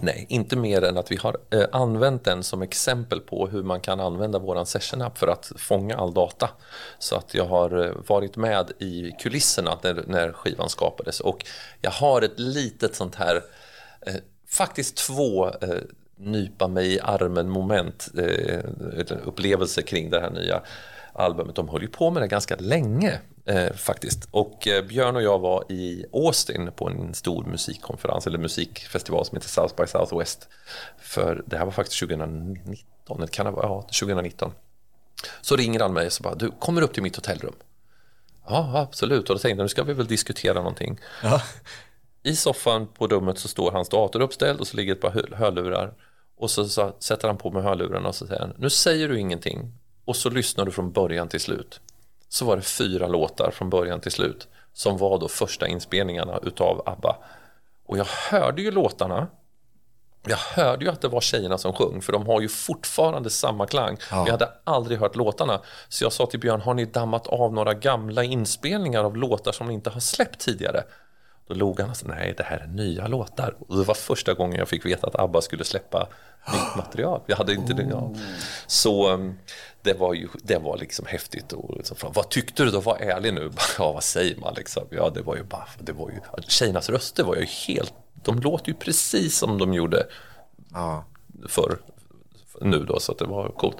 Nej, inte mer än att vi har eh, använt den som exempel på hur man kan använda våran session-app för att fånga all data. Så att jag har varit med i kulisserna när, när skivan skapades och jag har ett litet sånt här, faktiskt två nypa mig i armen moment, eh, upplevelser kring det här nya albumet. De höll ju på med det ganska länge eh, faktiskt. Och eh, Björn och jag var i Austin på en stor musikkonferens eller musikfestival som heter South by Southwest. För det här var faktiskt 2019, det kan det vara, ja, 2019. Så ringer han mig och så bara, du kommer upp till mitt hotellrum. Ja, absolut. Och då tänkte jag, nu ska vi väl diskutera någonting. I soffan på rummet så står hans dator uppställd och så ligger ett par hö- hörlurar. Och så, så sätter han på med hörlurarna och så säger han, nu säger du ingenting och så lyssnar du från början till slut. Så var det fyra låtar från början till slut som var då första inspelningarna utav ABBA. Och jag hörde ju låtarna jag hörde ju att det var tjejerna som sjöng för de har ju fortfarande samma klang. Men jag hade aldrig hört låtarna. Så jag sa till Björn, har ni dammat av några gamla inspelningar av låtar som ni inte har släppt tidigare? Då log han och sa, nej det här är nya låtar. Och det var första gången jag fick veta att ABBA skulle släppa nytt material. Jag hade inte det. Ja. Så um, det var ju det var liksom häftigt. Och fan, vad tyckte du då? Var ärlig nu. Ja, vad säger man liksom? Ja, det var ju bara, det var ju, tjejernas röster var ju helt, de låter ju precis som de gjorde Ja. för nu då, så det var coolt.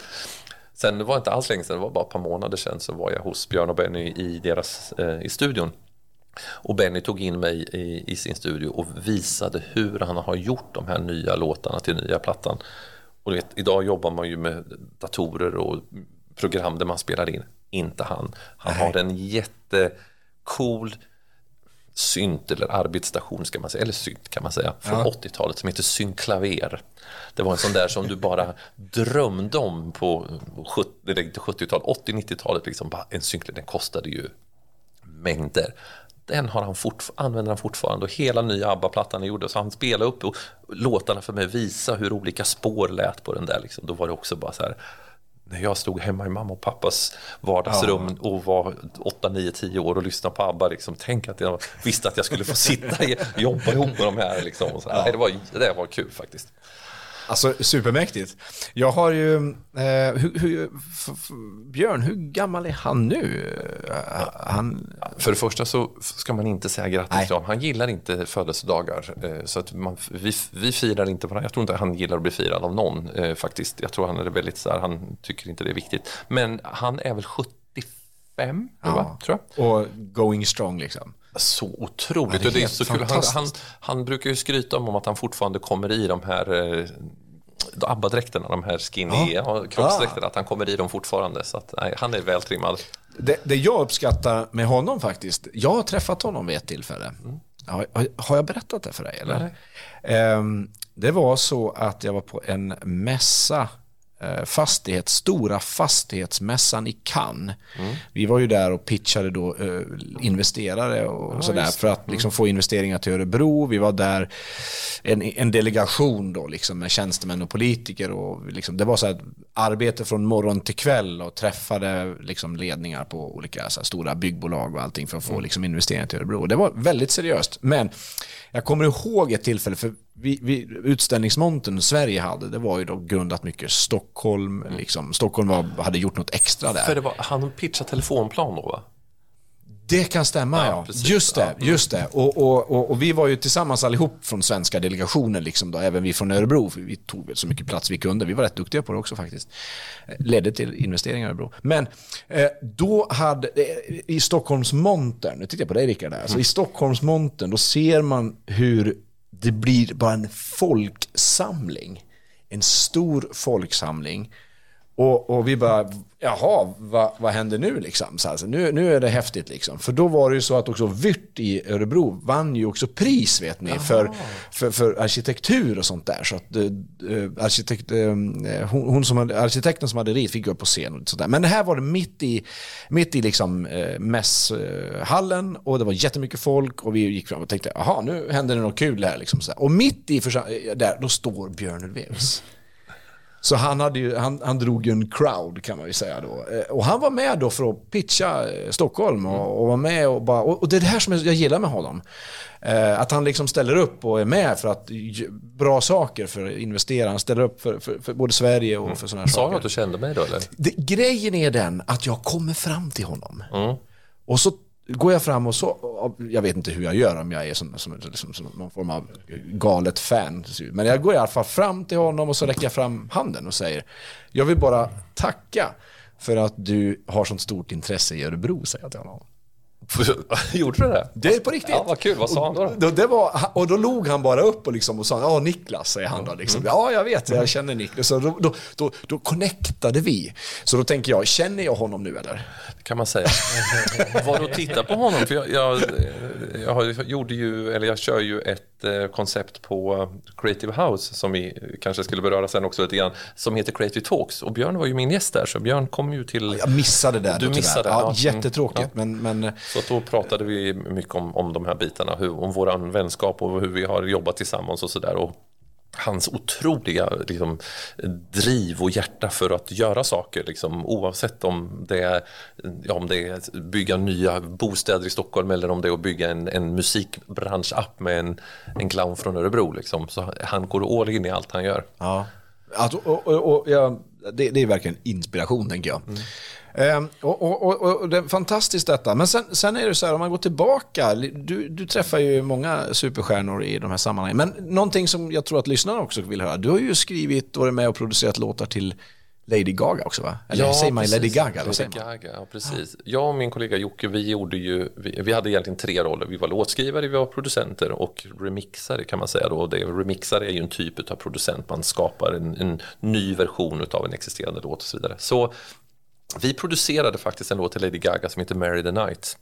Sen det var inte alls länge sedan, det var bara ett par månader sedan så var jag hos Björn och Benny i deras, eh, i studion. Och Benny tog in mig i, i sin studio och visade hur han har gjort de här nya låtarna till nya plattan. Och vet, idag jobbar man ju med datorer och program där man spelar in. Inte han. Han har en jättecool synt eller arbetsstation ska man säga, eller synt kan man säga, från 80-talet som heter synklaver. Det var en sån där som du bara drömde om på 70, eller inte 70-talet, 80-90-talet, liksom en synkler, den kostade ju mängder. Den har han använder han fortfarande och hela nya ABBA-plattan är gjord. Så han spelade upp och låtarna för mig, visa hur olika spår lät på den där. Liksom. Då var det också bara så här, när jag stod hemma i mamma och pappas vardagsrum och var 8, 9, 10 år och lyssnade på ABBA, liksom, tänk att jag visste att jag skulle få sitta och jobba ihop med de här. Liksom, och så. Nej, det, var, det var kul faktiskt. Alltså supermäktigt. Jag har ju, eh, hur, hur, Björn, hur gammal är han nu? Eh, Han, För det första så ska man inte säga grattis Nej. till honom. Han gillar inte födelsedagar. eh, Så att man, vi, vi firar inte varandra. Jag tror inte han gillar att bli firad av någon eh, faktiskt. Jag tror han är väldigt så här, han tycker inte det är viktigt. Men han är väl 75, va? tror jag. och going strong liksom. Så otroligt. Ja, det är och det är helt så kul. Han, han, han brukar ju skryta om att han fortfarande kommer i de här eh, ABBA-dräkterna, de här skinny ja. kroppsdräkterna, att han kommer i dem fortfarande. Så att, nej, han är vältrimmad. Det, det jag uppskattar med honom faktiskt, jag har träffat honom vid ett tillfälle. Har, har- har jag berättat det för dig? Eller? Ehm, det var så att jag var på en mässa eh, fastighet, stora fastighetsmässan i Cannes. Vi var ju där och pitchade då eh, investerare och sådär för att liksom få investeringar till Örebro. Vi var där en, en delegation då liksom med tjänstemän och politiker och liksom, det var så här arbete från morgon till kväll och träffade liksom ledningar på olika så stora byggbolag och allting för att få liksom, investeringar till Örebro. Det var väldigt seriöst. Men jag kommer ihåg ett tillfälle, för vi, vi, utställningsmontern Sverige hade, det var ju då grundat mycket Stockholm, liksom, Stockholm var, hade gjort något extra där. För det var, han pitchade telefonplan då va? Det kan stämma, ja. precis. Just det, just det. Och, och, och, och vi var ju tillsammans allihop från svenska delegationen, liksom då, även vi från Örebro, för vi tog väl så mycket plats vi kunde. Vi var rätt duktiga på det också faktiskt. Eh, Ledde till investeringar i Örebro. Men eh, då hade, eh, i Stockholmsmontern, nu tittar jag på dig Rickard, där. Alltså, i Stockholmsmontern, då ser man hur det blir bara en folksamling. En stor folksamling. Och, och vi bara, jaha, vad, vad händer nu liksom? Så alltså, nu, nu är det häftigt liksom. För då var det ju så att också Vyrt i Örebro vann ju också pris vet ni för, för, för arkitektur och sånt där. Så att eh, arkitekt, eh, hon, hon som hade, arkitekten som hade rit fick gå upp på scen och sånt där. Men det här var det mitt i, mitt i liksom eh, mässhallen och det var jättemycket folk och vi gick fram och tänkte, jaha, nu händer det något kul här liksom. Och mitt i där, då står Björn Ulvaeus. Så han, hade ju, han, han drog ju en crowd kan man ju säga då. Eh, Och han var med då för att pitcha eh, Stockholm och, och var med och bara, och, och det är det här som jag gillar med honom. Eh, att han liksom ställer upp och är med för att bra saker för investerare. Han ställer upp för, för, för både Sverige och för sådana här Sa saker. du att du kände mig då eller? Det, grejen är den att jag kommer fram till honom. Och så går jag fram och så, jag vet inte hur jag gör om jag är som, som, som, som någon form av galet fan. Men jag går i alla fall fram till honom och så räcker jag fram handen och säger, jag vill bara tacka för att du har sånt stort intresse i Örebro, säger jag till honom. Gjorde du det? Det är på riktigt. Ja, vad kul. Vad sa han då? då? Det var, och då log han bara upp och, liksom och sa, ja Niklas säger han då. Liksom. Ja, jag vet, jag känner Niklas. Så då, då, då, då connectade vi. Så då tänker jag, känner jag honom nu eller? Kan man säga. Var och tittade på honom? För jag, jag, jag, har- jag gjorde ju, eller jag kör ju ett eh, koncept på Creative House som vi kanske skulle beröra sen också lite grann, som heter Creative Talks. Och Björn var ju min gäst där, så Björn kom ju till... Jag missade det där Du missade, ja, ja. Jättetråkigt, Mm. men, men Så då pratade vi mycket om, om de här bitarna, hur, om vår vänskap och hur vi har jobbat tillsammans och sådär. Och hans otroliga liksom, driv och hjärta för att göra saker, liksom, oavsett om det, är, ja, om det är att bygga nya bostäder i Stockholm eller om det är att bygga en, en musikbransch-app med en, en clown från Örebro. Liksom. Så han går all in i allt han gör. Ja. Att, och, och, och, ja, det, det är verkligen inspiration, tänker jag. Ehm, och, och, och, och det är fantastiskt detta. Men sen, sen är det så här, om man går tillbaka, du, du träffar ju många superstjärnor i de här sammanhangen. Men någonting som jag tror att lyssnarna också vill höra, du har ju skrivit och varit med och producerat låtar till Lady Gaga också va? Eller säger man precis. Lady Gaga? Lady säger? Gaga, ja, precis. Jag och min kollega Jocke, vi, gjorde ju, vi, vi hade egentligen tre roller. Vi var låtskrivare, vi var producenter och remixare kan man säga. Då. Det, remixare är ju en typ av producent, man skapar en, en ny version av en existerande låt och så vidare. Så vi producerade faktiskt en låt till Lady Gaga som heter Marry the Night.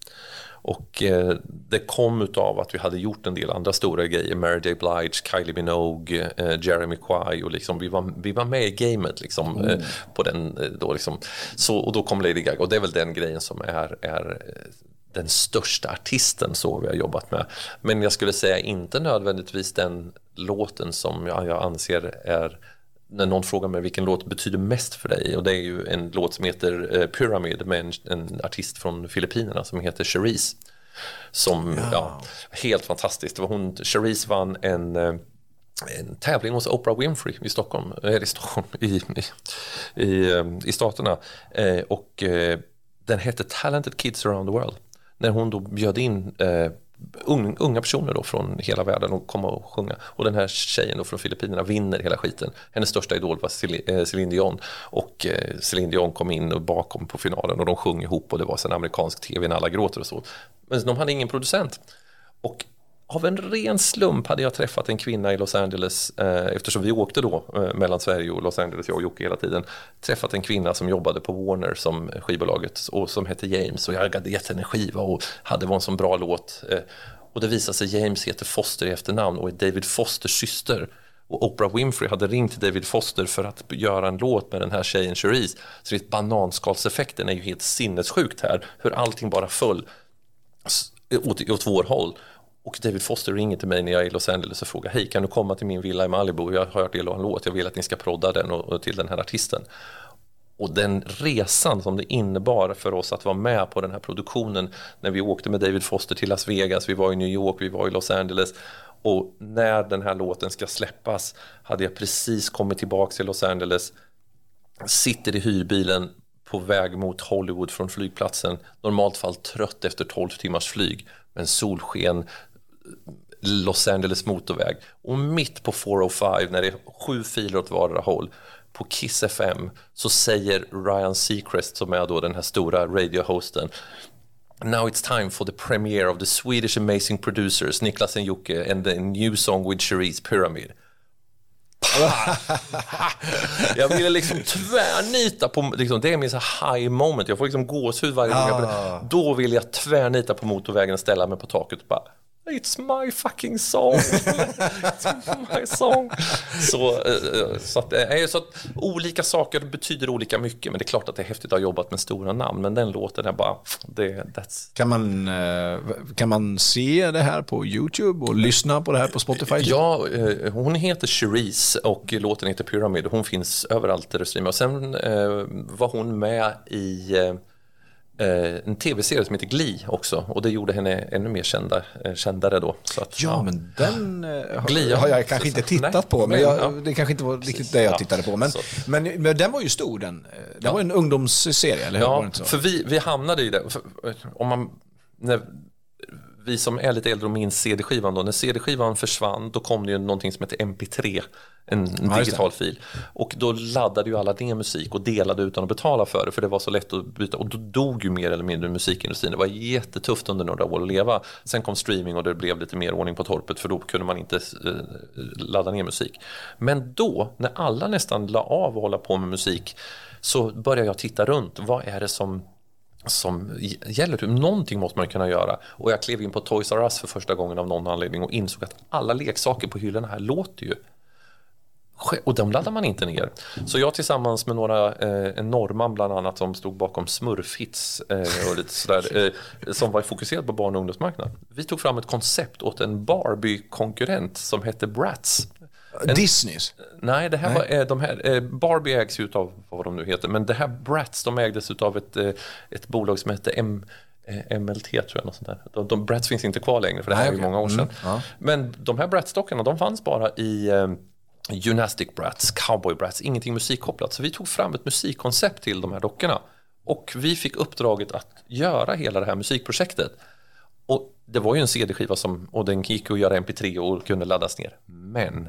Och eh, det kom utav att vi hade gjort en del andra stora grejer. Mary J. Blige, Kylie Minogue, eh, Jeremy Quay och liksom, vi, var, vi var med i gamet liksom, eh, på den eh, då liksom. Så, och då kom Lady Gaga och det är väl den grejen som är, är eh, den största artisten så vi har jobbat med. Men jag skulle säga inte nödvändigtvis den låten som jag, jag anser är när någon frågar mig vilken låt betyder mest för dig och det är ju en låt som heter eh, Pyramid med en, en artist från Filippinerna som heter Cherise. Som, ja. helt fantastiskt. Hon, Cherise vann en eh, en tävling hos Oprah Winfrey i Stockholm, eller i Stockholm, i, i, i, eh, i staterna. Eh, och eh, den hette Talented Kids Around the World. När hon då bjöd in eh, unga personer då från hela världen och komma och sjunga. Och den här tjejen då från Filippinerna vinner hela skiten. Hennes största idol var Celine eh, Dion. Och eh, Celine Dion kom in och bakom på finalen och de sjöng ihop och det var sen amerikansk tv när alla gråter och så. Men de hade ingen producent. Och av en ren slump hade jag träffat en kvinna i Los Angeles, eh, eftersom vi åkte då eh, mellan Sverige och Los Angeles, jag och Jocke hela tiden, träffat en kvinna som jobbade på Warner som skivbolaget och som hette James och jag hade gett henne en skiva och hade var en sån bra låt. Eh, och det visade sig James heter Foster i efternamn och är David Fosters syster. Och Oprah Winfrey hade ringt David Foster för att göra en låt med den här tjejen Cherise. Så det är bananskalseffekten är ju helt sinnessjukt här. Hur allting bara föll åt, åt vår håll. Och David Foster ringer till mig när jag är i Los Angeles och frågar Hej, kan du komma till min villa i Malibu? Jag har hört er en låt, jag vill att ni ska prodda den och, och till den här artisten. Och den resan som det innebar för oss att vara med på den här produktionen när vi åkte med David Foster till Las Vegas, vi var i New York, vi var i Los Angeles och när den här låten ska släppas hade jag precis kommit tillbaka till Los Angeles, sitter i hyrbilen på väg mot Hollywood från flygplatsen, normalt fall trött efter 12 timmars flyg, men solsken, Los Angeles motorväg och mitt på 405 när det är sju filer åt vardera håll på Kiss FM så säger Ryan Seacrest som är då den här stora radiohosten Now it's time for the premiere of the Swedish amazing producers Niklas and Jocke and the new song with Cherise Pyramid. jag ville liksom tvärnita på, liksom, det är min så high moment, jag får liksom gåshud varje gång. Ah. Då vill jag tvärnita på motorvägen och ställa mig på taket och bara It's my fucking song. It's my song. Så, eh, så, att, eh, så att olika saker betyder olika mycket, men det är klart att det är häftigt att ha jobbat med stora namn, men den låten är bara, det, that's... Kan man, eh, kan man se det här på YouTube och lyssna på det här på Spotify? Ja, hon heter Cherise och låten heter Pyramid. Hon finns överallt där du streamar. Och sen var hon med i Eh, en tv-serie som heter Glee också och det gjorde henne ännu mer kända, eh, kändare då. Att, ja, ja, men den eh, Glee, har jag kanske inte tittat nej, på, men jag, ja. det kanske inte var riktigt det jag tittade på. Men, men, men, den var ju stor, den. Ja. var en ungdomsserie, eller hur? Ja, för vi, vi hamnade i det. För, om man, när, vi som är lite äldre och minns CD-skivan då, när CD-skivan försvann då kom det ju någonting som heter MP3, en, ja, digital fil. Och då laddade ju alla ner musik och delade utan att betala för det för det var så lätt att byta och då dog ju mer eller mindre musikindustrin. Det var jättetufft under några år att leva. Sen kom streaming och det blev lite mer ordning på torpet för då kunde man inte eh, ladda ner musik. Men då, när alla nästan la av och hålla på med musik så började jag titta runt. Vad är det som som gäller. Någonting måste man kunna göra. Och jag klev in på Toys R Us för första gången av någon anledning och insåg att alla leksaker på hyllorna här låter ju. Och de laddar man inte ner. Så jag tillsammans med några, eh, en norrman bland annat som stod bakom Smurfhits eh, och lite sådär, eh, som var fokuserad på barn och ungdomsmarknaden. Vi tog fram ett koncept åt en Barbie-konkurrent som hette Bratz. En, Disneys? Nej, det här nej. var, eh, de här, eh, Barbie ägs ju av vad de nu heter, men det här Bratz de ägdes av ett, eh, ett bolag som hette M, MLT tror jag. Något sånt där. De, de Bratz finns inte kvar längre för det här nej, är ju många år sedan. Mm, ja. Men de här Bratz-dockorna de fanns bara i Gymnastic Brats, Cowboy Brats, ingenting musikkopplat. Så vi tog fram ett musikkoncept till de här dockorna. Och vi fick uppdraget att göra hela det här musikprojektet. Och det var ju en CD-skiva som, och den gick att göra MP3 och kunde laddas ner. Men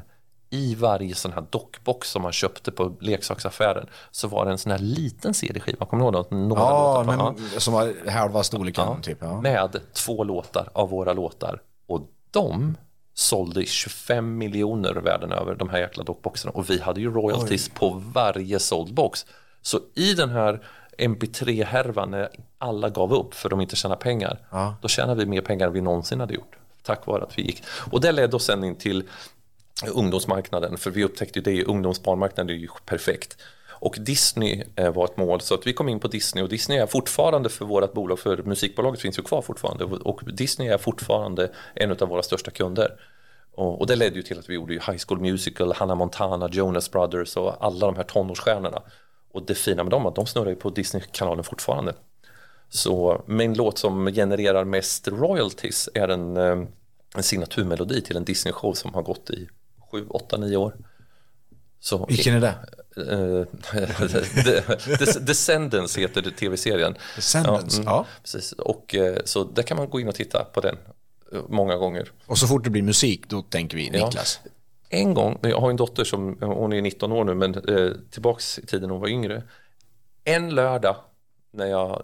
i varje sån här dockbox som man köpte på leksaksaffären så var det en sån här liten CD-skiva. Kommer du ihåg det? Några ja, låtar men, ja. som var halva storleken. Ja, typ, ja. Med två låtar av våra låtar. Och de sålde 25 miljoner världen över de här jäkla dockboxarna och vi hade ju royalties Oj. på varje såld box. Så i den här MP3-härvan när alla gav upp för de inte tjänar pengar, ja. då tjänade vi mer pengar än vi någonsin hade gjort. Tack vare att vi gick. Och det ledde oss sen in till ungdomsmarknaden, för vi upptäckte ju det, ungdomsbarnmarknaden är ju perfekt. Och Disney eh, var ett mål, så att vi kom in på Disney och Disney är fortfarande för vårt bolag, för musikbolaget finns ju kvar fortfarande och Disney är fortfarande en av våra största kunder. Och, det ledde ju till att vi gjorde High School Musical, Hannah Montana, Jonas Brothers och alla de här tonårsstjärnorna. Och det fina med dem är att de snurrar ju på Disney-kanalen fortfarande. Så min låt som genererar mest royalties är en, eh, en signaturmelodi till en Disney-show som har gått i 7, 8, 9 år. Så, Vilken är det? Descendants heter det tv-serien. Descendants, ja. Mm, ja. Precis. Och, uh, så där kan man gå in och titta på den uh, många gånger. Och så fort det blir musik, då tänker vi Niklas. Ja. En gång, jag har en dotter som, hon är 19 år nu, men eh, tillbaks i tiden hon var yngre. En lördag när jag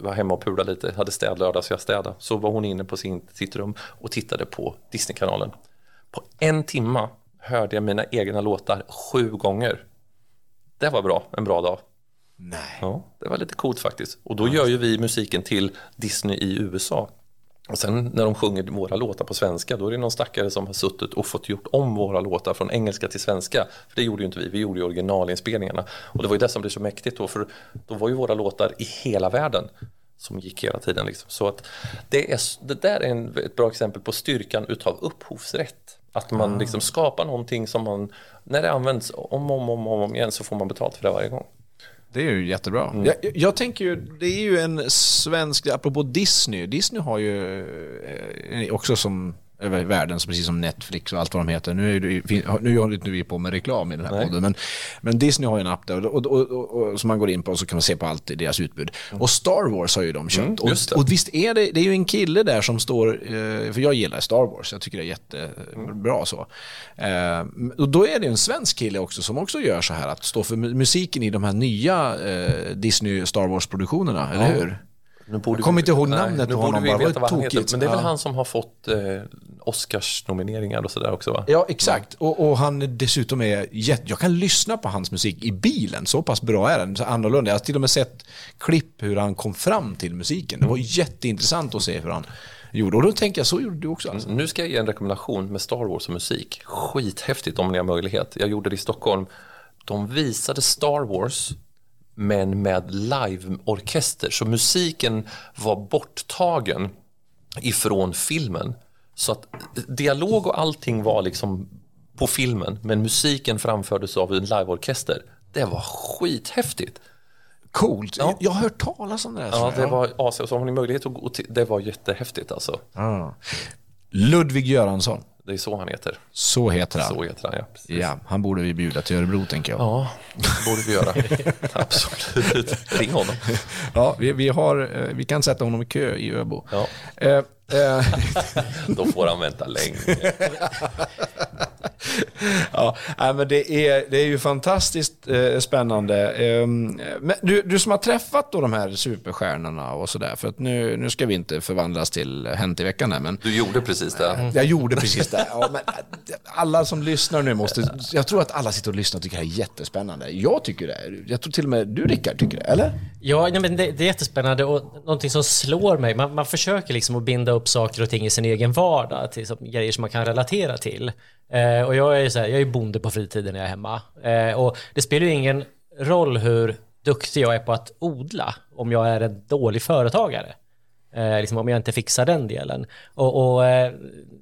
var hemma och pulade lite, hade städlördag så jag städade, så var hon inne på sin, sitt rum och tittade på Disney-kanalen. På en timma hörde jag mina egna låtar sju gånger. Det var bra, en bra dag. Nej. Ja, det var lite coolt faktiskt. Och då gör ju vi musiken till Disney i USA. Och sen när de sjunger våra låtar på svenska då är det någon stackare som har suttit och fått gjort om våra låtar från engelska till svenska. För det gjorde ju inte vi, vi gjorde ju originalinspelningarna. Och det var ju det som blev så mäktigt då för då var ju våra låtar i hela världen som gick hela tiden. Liksom. Så att det, är, det där är en, ett bra exempel på styrkan utav upphovsrätt. Att man liksom skapar någonting som man, när det används om och om, om, om, om igen så får man betalt för det varje gång. Det är ju jättebra. Jag, jag tänker ju, det är ju en svensk, apropå Disney, Disney har ju eh, också som över världen, precis som Netflix och allt vad de heter. Nu, är det, nu håller inte vi på med reklam i den här Nej. podden, men, men Disney har ju en app där och, och, och, som man går in på och så kan man se på allt i deras utbud. Och Star Wars har ju de köpt. Mm, och, visst är det, det är ju en kille där som står, eh, för jag gillar Star Wars, jag tycker det är jättebra så. Eh, och då är det en svensk kille också som också gör så här, att stå för mu- musiken i de här nya eh, Disney Star Wars-produktionerna, eller hur? Nu Jag kommer inte ihåg Nej, namnet nu på honom, veta vad han heter. Men det är väl Ja. han som har fått eh, Oscars-nomineringar och sådär också va? Ja, exakt. Och, och han dessutom är jätte... Jag kan lyssna på hans musik i bilen, så pass bra är den. Så annorlunda. Jag har till och med sett klipp hur han kom fram till musiken. Det var jätteintressant att se hur han gjorde. Och då tänker jag, så gjorde du också alltså. Nu ska jag ge en rekommendation med Star Wars och musik. Skithäftigt om ni har möjlighet. Jag gjorde det i Stockholm. De visade Star Wars men med liveorkester. Så musiken var borttagen ifrån filmen. Så att dialog och allting var liksom på filmen men musiken framfördes av en liveorkester. Det var skithäftigt. Coolt. Ja. Jag har hört talas om det här. Ja, det var as. Så har ni möjlighet att gå till, det var jättehäftigt alltså. Ja. Ludvig Göransson. Det är så han heter. Så heter han. Så heter han, ja. Precis. Ja, han borde vi bjuda till Örebro, tänker jag. Ja, det borde vi göra. Absolut. Ring honom. Ja, vi, vi, har, eh, vi kan sätta honom i kö i Öbo. Ja. Eh, eh, Då får han vänta länge. ja, men det är, det är ju fantastiskt eh, spännande. Eh, men du, du som har träffat då de här superstjärnorna och sådär, för att nu, nu ska vi inte förvandlas till Hänt i veckan här, men Du gjorde precis det. jag gjorde precis det. Ja, men alla som lyssnar nu måste, jag tror att alla sitter och lyssnar och tycker det här är jättespännande. Jag tycker det. Jag tror till och med du Rickard tycker det, eller? Ja, nej, men det, det är jättespännande och någonting som slår mig, man, man försöker liksom att binda upp saker och ting i sin egen vardag till som, grejer som man kan relatera till. Eh, och jag är så här, jag är bonde på fritiden när jag är hemma. Eh, och det spelar ju ingen roll hur duktig jag är på att odla om jag är en dålig företagare. Eh, liksom om jag inte fixar den delen. Och, och eh,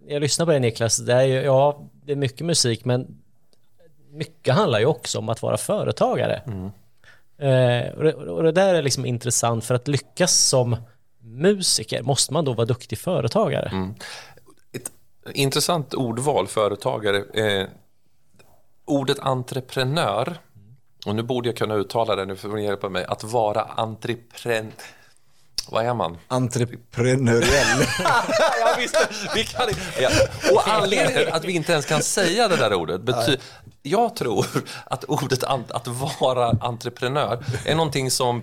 jag lyssnar på dig Niklas, det är ju, ja, det är mycket musik men mycket handlar ju också om att vara företagare. Mm. Eh, och, det, och det där är liksom intressant för att lyckas som musiker måste man då vara duktig företagare. Ett intressant ordval, företagare. Eh, ordet entreprenör, och nu borde jag kunna uttala det, nu får ni hjälpa mig, att vara entreprenör. Vad är man? Entreprenöriell. ja, visst, vi kan, ja. Och anledningen att vi inte ens kan säga det där ordet betyder... Jag tror att ordet att vara entreprenör är någonting som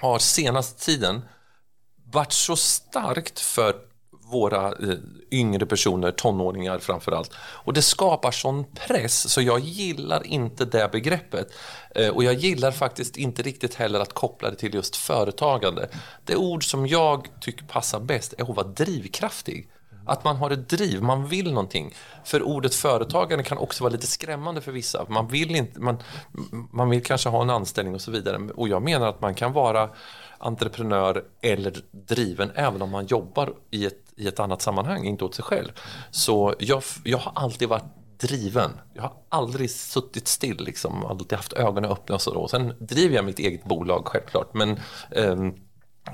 har senaste tiden varit så starkt för våra eh, yngre personer, tonåringar framför allt. Och det skapar sån press så jag gillar inte det begreppet. Eh, och jag gillar faktiskt inte riktigt heller att koppla det till just företagande. Det ord som jag tycker passar bäst är att vara drivkraftig. Att man har ett driv, man vill någonting. För ordet företagande kan också vara lite skrämmande för vissa. Man vill, inte, man, man vill kanske ha en anställning och så vidare. Och jag menar att man kan vara entreprenör eller driven även om man jobbar i ett, i ett annat sammanhang, inte åt sig själv. Så jag, jag har alltid varit driven. Jag har aldrig suttit still, liksom. alltid haft ögonen öppna och så. Då. Sen driver jag mitt eget bolag självklart, men ehm,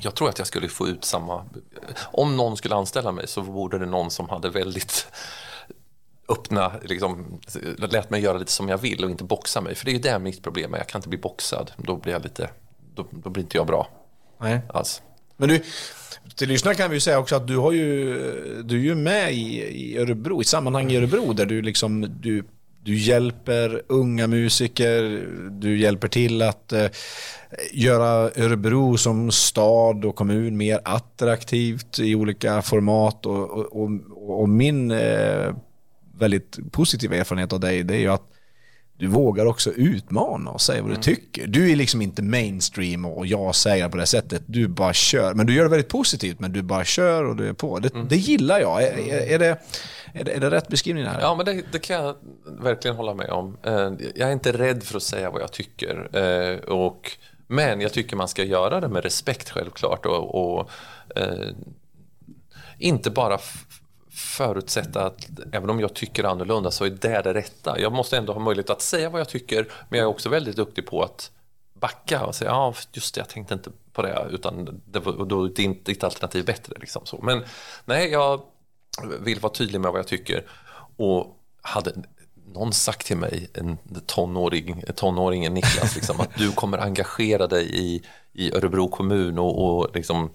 jag tror att jag skulle få ut samma... Om någon skulle anställa mig så vore det någon som hade väldigt öppna, liksom, lät mig göra lite som jag vill och inte boxa mig. För det är ju det mitt problem är, jag kan inte bli boxad. Då blir jag lite, då, då blir inte jag bra Nej. alls. Men du, till lyssnarna kan vi ju säga också att du har ju, du är ju med i, i Örebro, i sammanhang i Örebro där du liksom, du, du hjälper unga musiker, du hjälper till att eh, göra Örebro som stad och kommun mer attraktivt i olika format och, och, och, och min eh, väldigt positiva erfarenhet av dig det är ju att du vågar också utmana och säga vad du tycker. Du är liksom inte mainstream och jag säger på det sättet. Du bara kör. Men du gör det väldigt positivt, men du bara kör och du är på. Det, det gillar jag. Är, är, det, är, det, är det rätt beskrivning här? Ja, men det, det kan jag verkligen hålla med om. Eh, jag är inte rädd för att säga vad jag tycker. Eh, och, men jag tycker man ska göra det med respekt självklart. Och, och eh, inte bara förutsätta att även om jag tycker annorlunda så är det det rätta. Jag måste ändå ha möjlighet att säga vad jag tycker men jag är också väldigt duktig på att backa och säga ja just det, jag tänkte inte på det utan det var, och då är ditt, ditt alternativ bättre. Liksom så. Men nej, jag vill vara tydlig med vad jag tycker och hade någon sagt till mig, en tonåring, tonåringen Niklas, liksom, att du kommer engagera dig i, i Örebro kommun och, och liksom,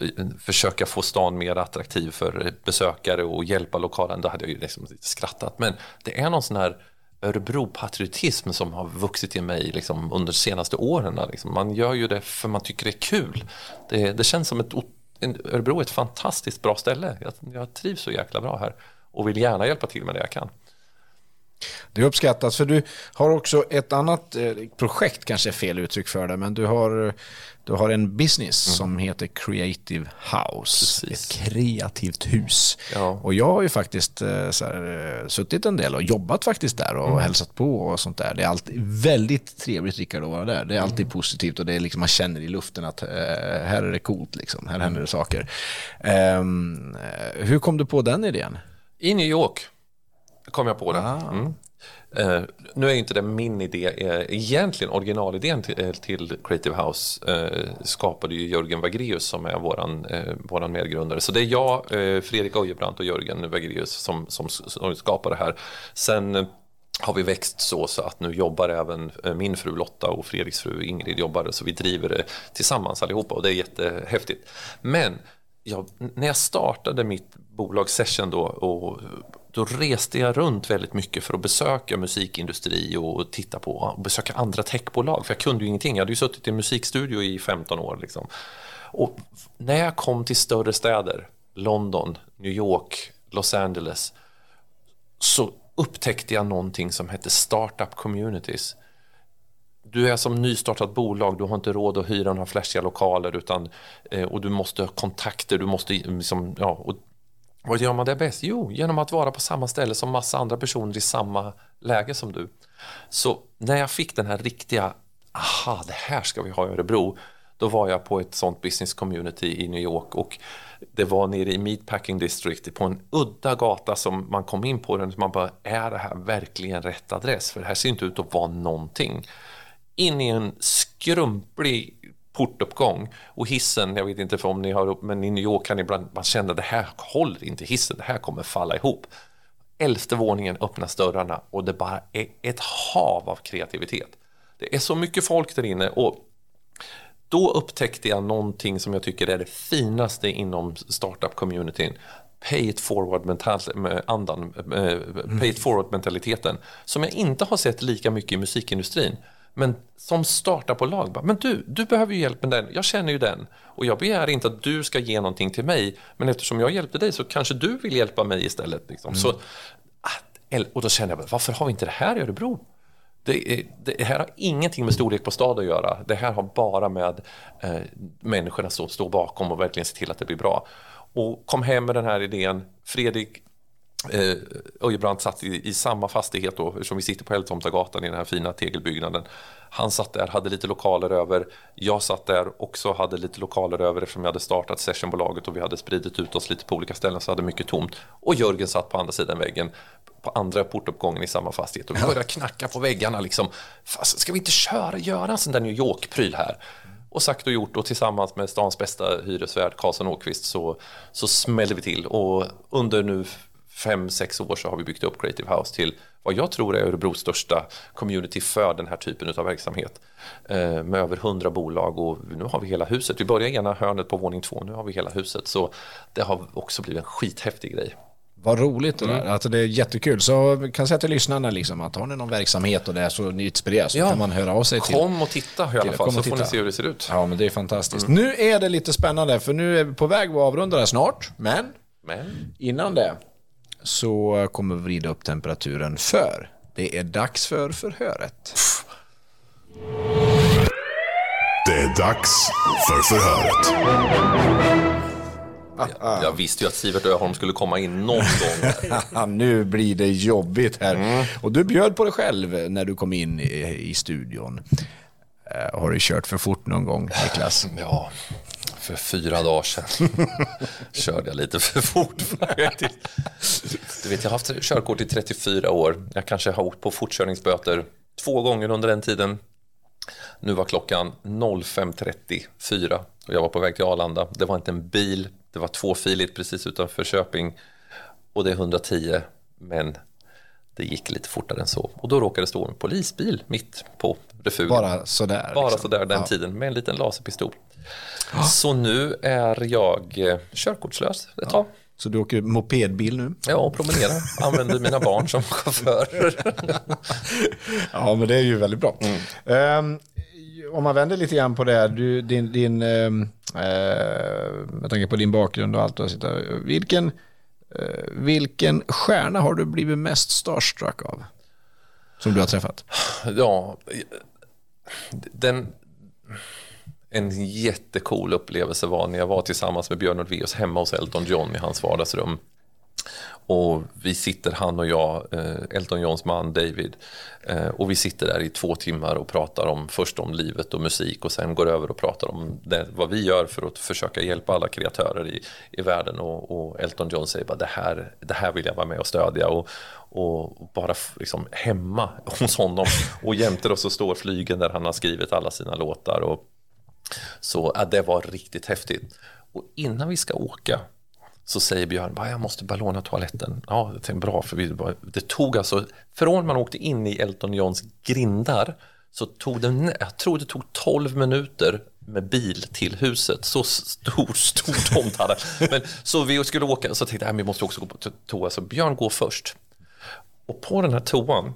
eh, försöka få stan mer attraktiv för besökare och hjälpa lokalen, då hade jag ju liksom skrattat. Men det är någon sån här Örebro-patriotism som har vuxit i mig liksom, under de senaste åren. Liksom. Man gör ju det för man tycker det är kul. Det, det känns som ett Örebro är ett fantastiskt bra ställe. Jag, jag trivs så jäkla bra här och vill gärna hjälpa till med det jag kan. Det uppskattas, för du har också ett annat eh, projekt, kanske är fel uttryck för det, men du har, du har en business som heter Creative House. Precis. Ett kreativt hus. Ja. Och jag har ju faktiskt eh, här, eh, suttit en del och jobbat faktiskt där och hälsat på och sånt där. Det är alltid väldigt trevligt, Rickard, att vara där. Det är alltid positivt och det är liksom, man känner i luften att eh, här är det coolt, liksom. här händer det saker. Ehm, eh, hur kom du på den idén? I New York kom jag på det. Mm. Uh, nu är ju inte det min idé. uh, egentligen originalidén till, eh, till Creative House uh, skapade ju Jörgen Wagreus som är våran, uh, våran medgrundare. Så det är jag, Fredrik Öjebrant och Jörgen Wagreus som, som, som skapar det här. Sen har vi växt så, så att nu jobbar även min fru Lotta och Fredriks fru Ingrid jobbar så vi driver det tillsammans allihopa och det är jättehäftigt. Men jag, när jag startade mitt bolag Session då, och då reste jag runt väldigt mycket för att besöka musikindustri och titta på och besöka andra techbolag. För jag kunde ju ingenting. Jag hade ju suttit i en musikstudio i 15 år. Liksom. Och när jag kom till större städer, London, New York, Los Angeles, så upptäckte jag någonting som hette startup communities. Du är som nystartat bolag, du har inte råd att hyra några flashiga lokaler utan, eh, och du måste ha kontakter, du måste liksom, ja, och vad gör man det bäst? Jo, genom att vara på samma ställe som massa andra personer i samma läge som du. Så när jag fick den här riktiga, aha, det här ska vi ha i Örebro, då var jag på ett sånt business community i New York och det var nere i Meatpacking District på en udda gata som man kom in på den och man bara, är det här verkligen rätt adress? För det här ser inte ut att vara någonting. In i en skrumplig portuppgång och hissen, jag vet inte för om ni har upp, men i New York kan ibland man känna det här håller inte hissen, det här kommer falla ihop. Elfte våningen öppnas dörrarna och det bara är ett hav av kreativitet. Det är så mycket folk där inne och då upptäckte jag någonting som jag tycker är det finaste inom startup-communityn. Pay it forward-andan, eh, pay it forward-mentaliteten, som jag inte har sett lika mycket i musikindustrin. Men som startupbolag, bara, men du, du behöver ju hjälp med den, jag känner ju den. Och jag begär inte att du ska ge någonting till mig, men eftersom jag hjälpte dig så kanske du vill hjälpa mig istället. Liksom. Så, ah, och då känner jag, varför har vi inte det här i Örebro? Det, det här har ingenting med storlek på stad att göra. Det här har bara med eh, människorna som står bakom och verkligen se till att det blir bra. Och kom hem med den här idén. Fredrik eh, Öjebrant satt i, i samma fastighet då, som vi sitter på Älvtomtagatan i den här fina tegelbyggnaden. Han satt där, hade lite lokaler över. Jag satt där också, hade lite lokaler över eftersom jag hade startat sessionbolaget och vi hade spridit ut oss lite på olika ställen så hade mycket tomt. Och Jörgen satt på andra sidan väggen på andra portuppgången i samma fastighet och vi började knacka på väggarna liksom. Fast, ska vi inte köra, göra en sån där New York-pryl här? Och sagt och gjort och tillsammans med stans bästa hyresvärd Karlsson Åkvist så, så smällde vi till och under nu fem, sex år så har vi byggt upp Creative House till vad jag tror är Örebros största community för den här typen av verksamhet. Eh, med över hundra bolag och nu har vi hela huset. Vi började ena hörnet på våning två, nu har vi hela huset. Så det har också blivit en skithäftig grej. Vad roligt det där. Alltså det är jättekul. Så kan säga till lyssnarna liksom att har ni någon verksamhet och det är så ni inspireras så Ja. kan man höra av sig till. Kom och titta i alla fall kom så och får ni titta. se hur det ser ut. Ja, men det är fantastiskt. Nu är det lite spännande för nu är vi på väg att avrunda det snart. Men Men innan det så kommer vi vrida upp temperaturen för Det är dags för förhöret. Det är dags för förhöret. Jag, jag visste ju att Sivert Öholm skulle komma in någon gång. nu blir det jobbigt här. Och du bjöd på dig själv när du kom in i, i studion. Eh, har du kört för fort någon gång, Niklas? Ja, för fyra dagar sedan körde jag lite för fort. faktiskt. Du vet, jag har haft körkort i 34 år. Jag kanske har åkt på fortkörningsböter två gånger under den tiden. Nu var klockan 05.34 och jag var på väg till Arlanda. Det var inte en bil, det var tvåfiligt precis utanför Köping och det är 110 men det gick lite fortare än så. Och då råkade det stå en polisbil mitt på refugen. Bara sådär? Bara liksom. sådär den Ja. tiden med en liten laserpistol. Så nu är jag eh, körkortslös ett tag. Så du åker mopedbil nu? Ja, och promenerar. Använder mina barn som chaufförer. Ja, men det är ju väldigt bra. Mm. Ehm, om man vänder lite grann på det här, du, din, din ehm, eh, jag tänker på din bakgrund och allt. Och sitta, vilken, Eh, vilken stjärna har du blivit mest starstruck av? Som du har träffat? Ja, den, en jättecool upplevelse var när jag var tillsammans med Björn Ulvaeus hemma hos Elton John i hans vardagsrum. Och vi sitter, han och jag, eh, Elton Johns man David, eh, och vi sitter där i två timmar och pratar om först om livet och musik och sen går över och pratar om det, vad vi gör för att försöka hjälpa alla kreatörer i, i världen. Och, och Elton John säger bara det här, det här vill jag vara med och stödja. Och, och bara liksom hemma hos honom och jämte då så står flygen där han har skrivit alla sina låtar. Och, så ja, det var riktigt häftigt. Och innan vi ska åka så säger Björn, bara, jag måste bara låna toaletten. Ja, det är bra, för vi, det tog alltså, från man åkte in i Elton Johns grindar så tog det, jag tror det tog 12 minuter med bil till huset. Så stor, stor tomt hade Men Så vi skulle åka, så tänkte jag, vi måste också gå på toa, så Björn går först. Och på den här toan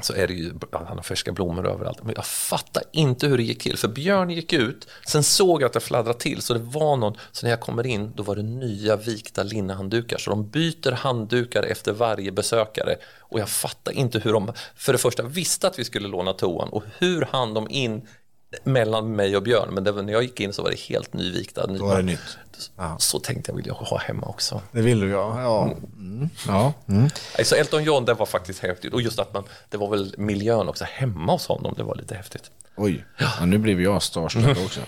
så är det ju, han har färska blommor överallt. Men jag fattar inte hur det gick till. För Björn gick ut, sen såg jag att det fladdrade till. Så det var någon, så när jag kommer in, då var det nya vikta linnehanddukar. Så de byter handdukar efter varje besökare. Och jag fattar inte hur de, för det första visste att vi skulle låna toan. Och hur hann de in mellan mig och Björn. Men det när jag gick in så var det helt nyvikta. Då var det nytt. Så tänkte jag vill jag ha hemma också. Det vill du ja. Ja. Mm. ja. Mm. Så Elton John, det var faktiskt häftigt. Och just att man, det var väl miljön också hemma hos honom, det var lite häftigt. Oj, ja, nu blev jag starstruck också.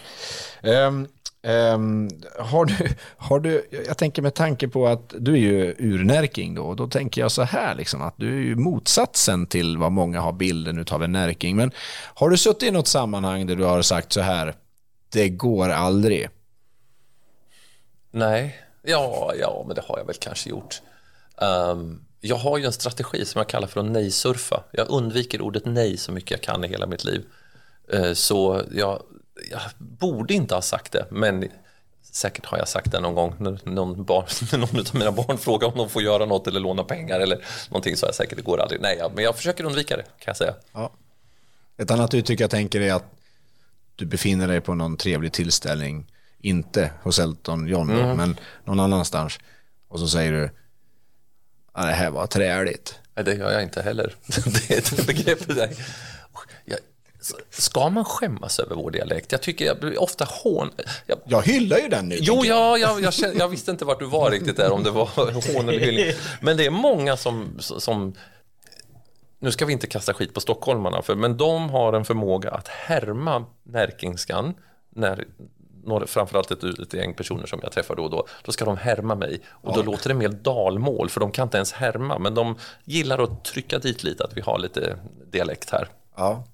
Ehm, Um, har, du, har du, jag tänker med tanke på att du är ju urnärking då, och då tänker jag så här liksom att du är ju motsatsen till vad många har bilden utav en närking. Men har du suttit i något sammanhang där du har sagt så här, det går aldrig? Nej, ja, ja, men det har jag väl kanske gjort. Um, jag har ju en strategi som jag kallar för att nej-surfa. Jag undviker ordet nej så mycket jag kan i hela mitt liv. Uh, så jag, jag borde inte ha sagt det, men säkert har jag sagt det någon gång när någon, barn, när någon av mina barn frågar om de får göra något eller låna pengar eller någonting så har jag säkert det går aldrig. Nej, men jag försöker undvika det kan jag säga. Ja. Ett annat uttryck jag tänker är att du befinner dig på någon trevlig tillställning, inte hos Elton John, då, men någon annanstans. Och så säger du, "Ja, det här var träligt. Nej, det gör jag inte heller. det är ett begrepp. Jag, ska man skämmas över vår dialekt? Jag tycker jag blir ofta hån... Jag, Jag hyllar ju den nu. jo, ja, jag, jag, känner- jag visste inte vart du var riktigt där, om det var hån eller hyllning. Men det är många som, som... Nu ska vi inte kasta skit på stockholmarna, för, men de har en förmåga att härma närkingskan när några, framförallt ett, ett gäng personer som jag träffar då och då, då ska de härma mig och då låter det mer dalmål för de kan inte ens härma men de gillar att trycka dit lite att vi har lite dialekt här. Ja.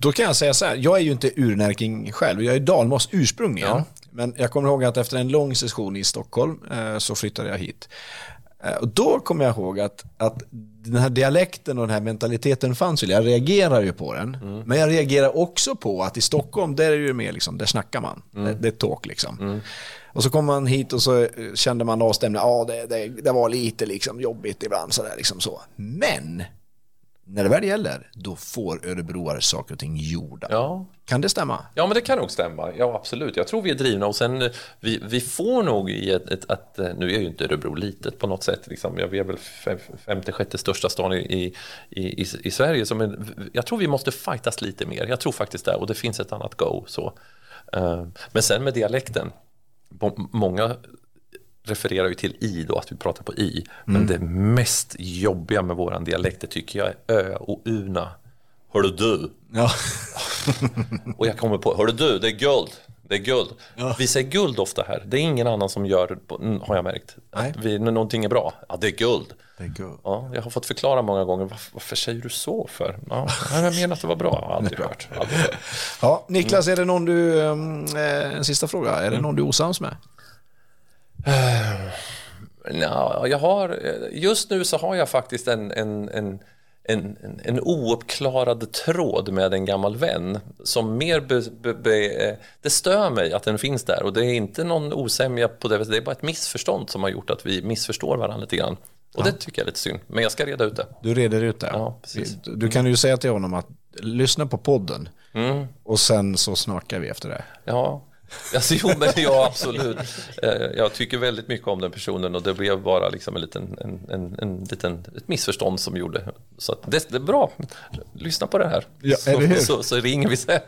Då kan jag säga så här, jag är ju inte urnärking själv, jag är dalmas ursprungligen. Ja. Men jag kommer ihåg att efter en lång session i Stockholm eh, så flyttade jag hit. Eh, och då kommer jag ihåg att, att den här dialekten och den här mentaliteten fanns ju. Jag reagerar ju på den. Men jag reagerar också på att i Stockholm, där är det ju mer liksom, där snackar man. Det, det är talk liksom. Och så kom man hit och så eh, kände man avstämningen, ja det, det, det var lite liksom jobbigt ibland sådär liksom så. Men när det väl gäller, då får örebroare saker och ting gjorda. Ja, Kan det stämma? Ja, men det kan nog stämma. Ja, absolut. Jag tror vi är drivna och sen eh, vi, vi får nog i ett, ett att eh, nu är ju inte Örebro litet på något sätt. Liksom. Vi är väl fem, femte, sjätte största stan i, i, i, i Sverige. Som är, jag tror vi måste fightas lite mer. Jag tror faktiskt det och det finns ett annat go. Så. Eh, Men sen med dialekten. Må- Många refererar ju till i då, att vi pratar på i. Men det mest jobbiga med våran dialekt det tycker jag är ö och una. Hörru du, Ja. och jag kommer på, hörru du, det är guld. Det är guld. Vi säger guld ofta här. Det är ingen annan som gör mm, har jag märkt. Nej. Att vi, när någonting är bra, ja det är guld. Det är guld. Ja, jag har fått förklara många gånger, varför, varför säger du så för? Ja, jag menar att det var bra, jag har aldrig hört. Aldrig hört. Ja, Niklas, är det någon du, um, eh, en sista fråga, är det någon du är osams med? Ja, jag har, just nu så har jag faktiskt en, en, en, en, en, en ouppklarad tråd med en gammal vän som mer be, be, be, det stör mig att den finns där och det är inte någon osämja på det det är bara ett missförstånd som har gjort att vi missförstår varandra lite grann. Och det tycker jag är lite synd, men jag ska reda ut det. Du reder ut det. Ja, precis. Du, du kan ju säga till honom att lyssna på podden och sen så snakar vi efter det. Ja, alltså, jo, men ja, absolut. Eh, Jag tycker väldigt mycket om den personen och det blev bara liksom en liten, en, en, en liten, ett missförstånd som gjorde. Så att det, det är bra. Lyssna på det här. Ja, så, så, så ringer vi sen.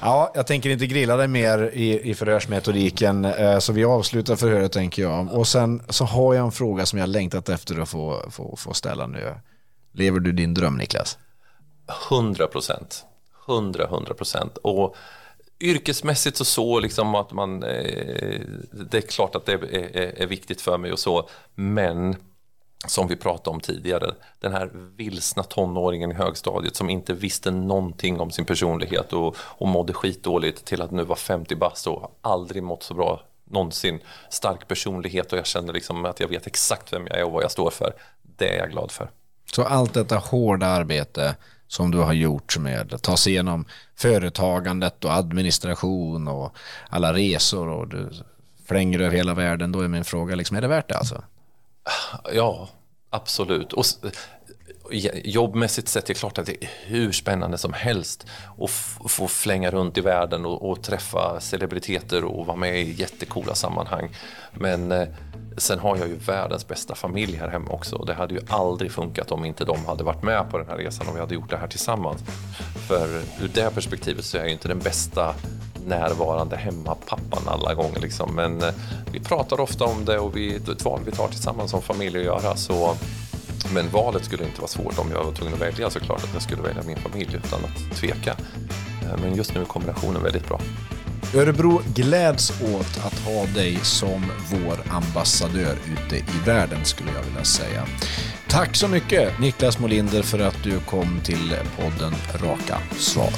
Ja, jag tänker inte grilla dig mer i, i förhörsmetodiken, eh, så vi avslutar förhöret tänker jag. Och sen så har jag en fråga som jag längtat efter att få, få, få ställa nu. Lever du din dröm, Niklas? 100 procent. 100, 100 procent. Och yrkesmässigt så så liksom att man, eh, det är klart att det är, är, är viktigt för mig och så, men som vi pratade om tidigare, den här vilsna tonåringen i högstadiet som inte visste någonting om sin personlighet och, och mådde skitdåligt till att nu vara 50 bast och aldrig mått så bra någonsin. Stark personlighet och jag känner liksom att jag vet exakt vem jag är och vad jag står för. Det är jag glad för. Så allt detta hårda arbete som du har gjort med att ta sig igenom företagandet och administration och alla resor och du flänger över hela världen, då är min fråga, liksom, är det värt det alltså? Ja, absolut. Och jobbmässigt sett är det klart att det är hur spännande som helst att få flänga runt i världen och, och träffa celebriteter och vara med i jättekola sammanhang. Men eh, sen har jag ju världens bästa familj här hemma också och det hade ju aldrig funkat om inte de hade varit med på den här resan och vi hade gjort det här tillsammans. För ur det perspektivet så är jag ju inte den bästa närvarande hemmapappan alla gånger. Liksom. Men eh, vi pratar ofta om det och vi, det är ett val vi tar tillsammans som familj att göra. Så, men valet skulle inte vara svårt om jag var tvungen att välja såklart att jag skulle välja min familj utan att tveka. Eh, men just nu är kombinationen väldigt bra. Örebro gläds åt att ha dig som vår ambassadör ute i världen skulle jag vilja säga. Tack så mycket Niklas Molinder för att du kom till podden Raka Svar.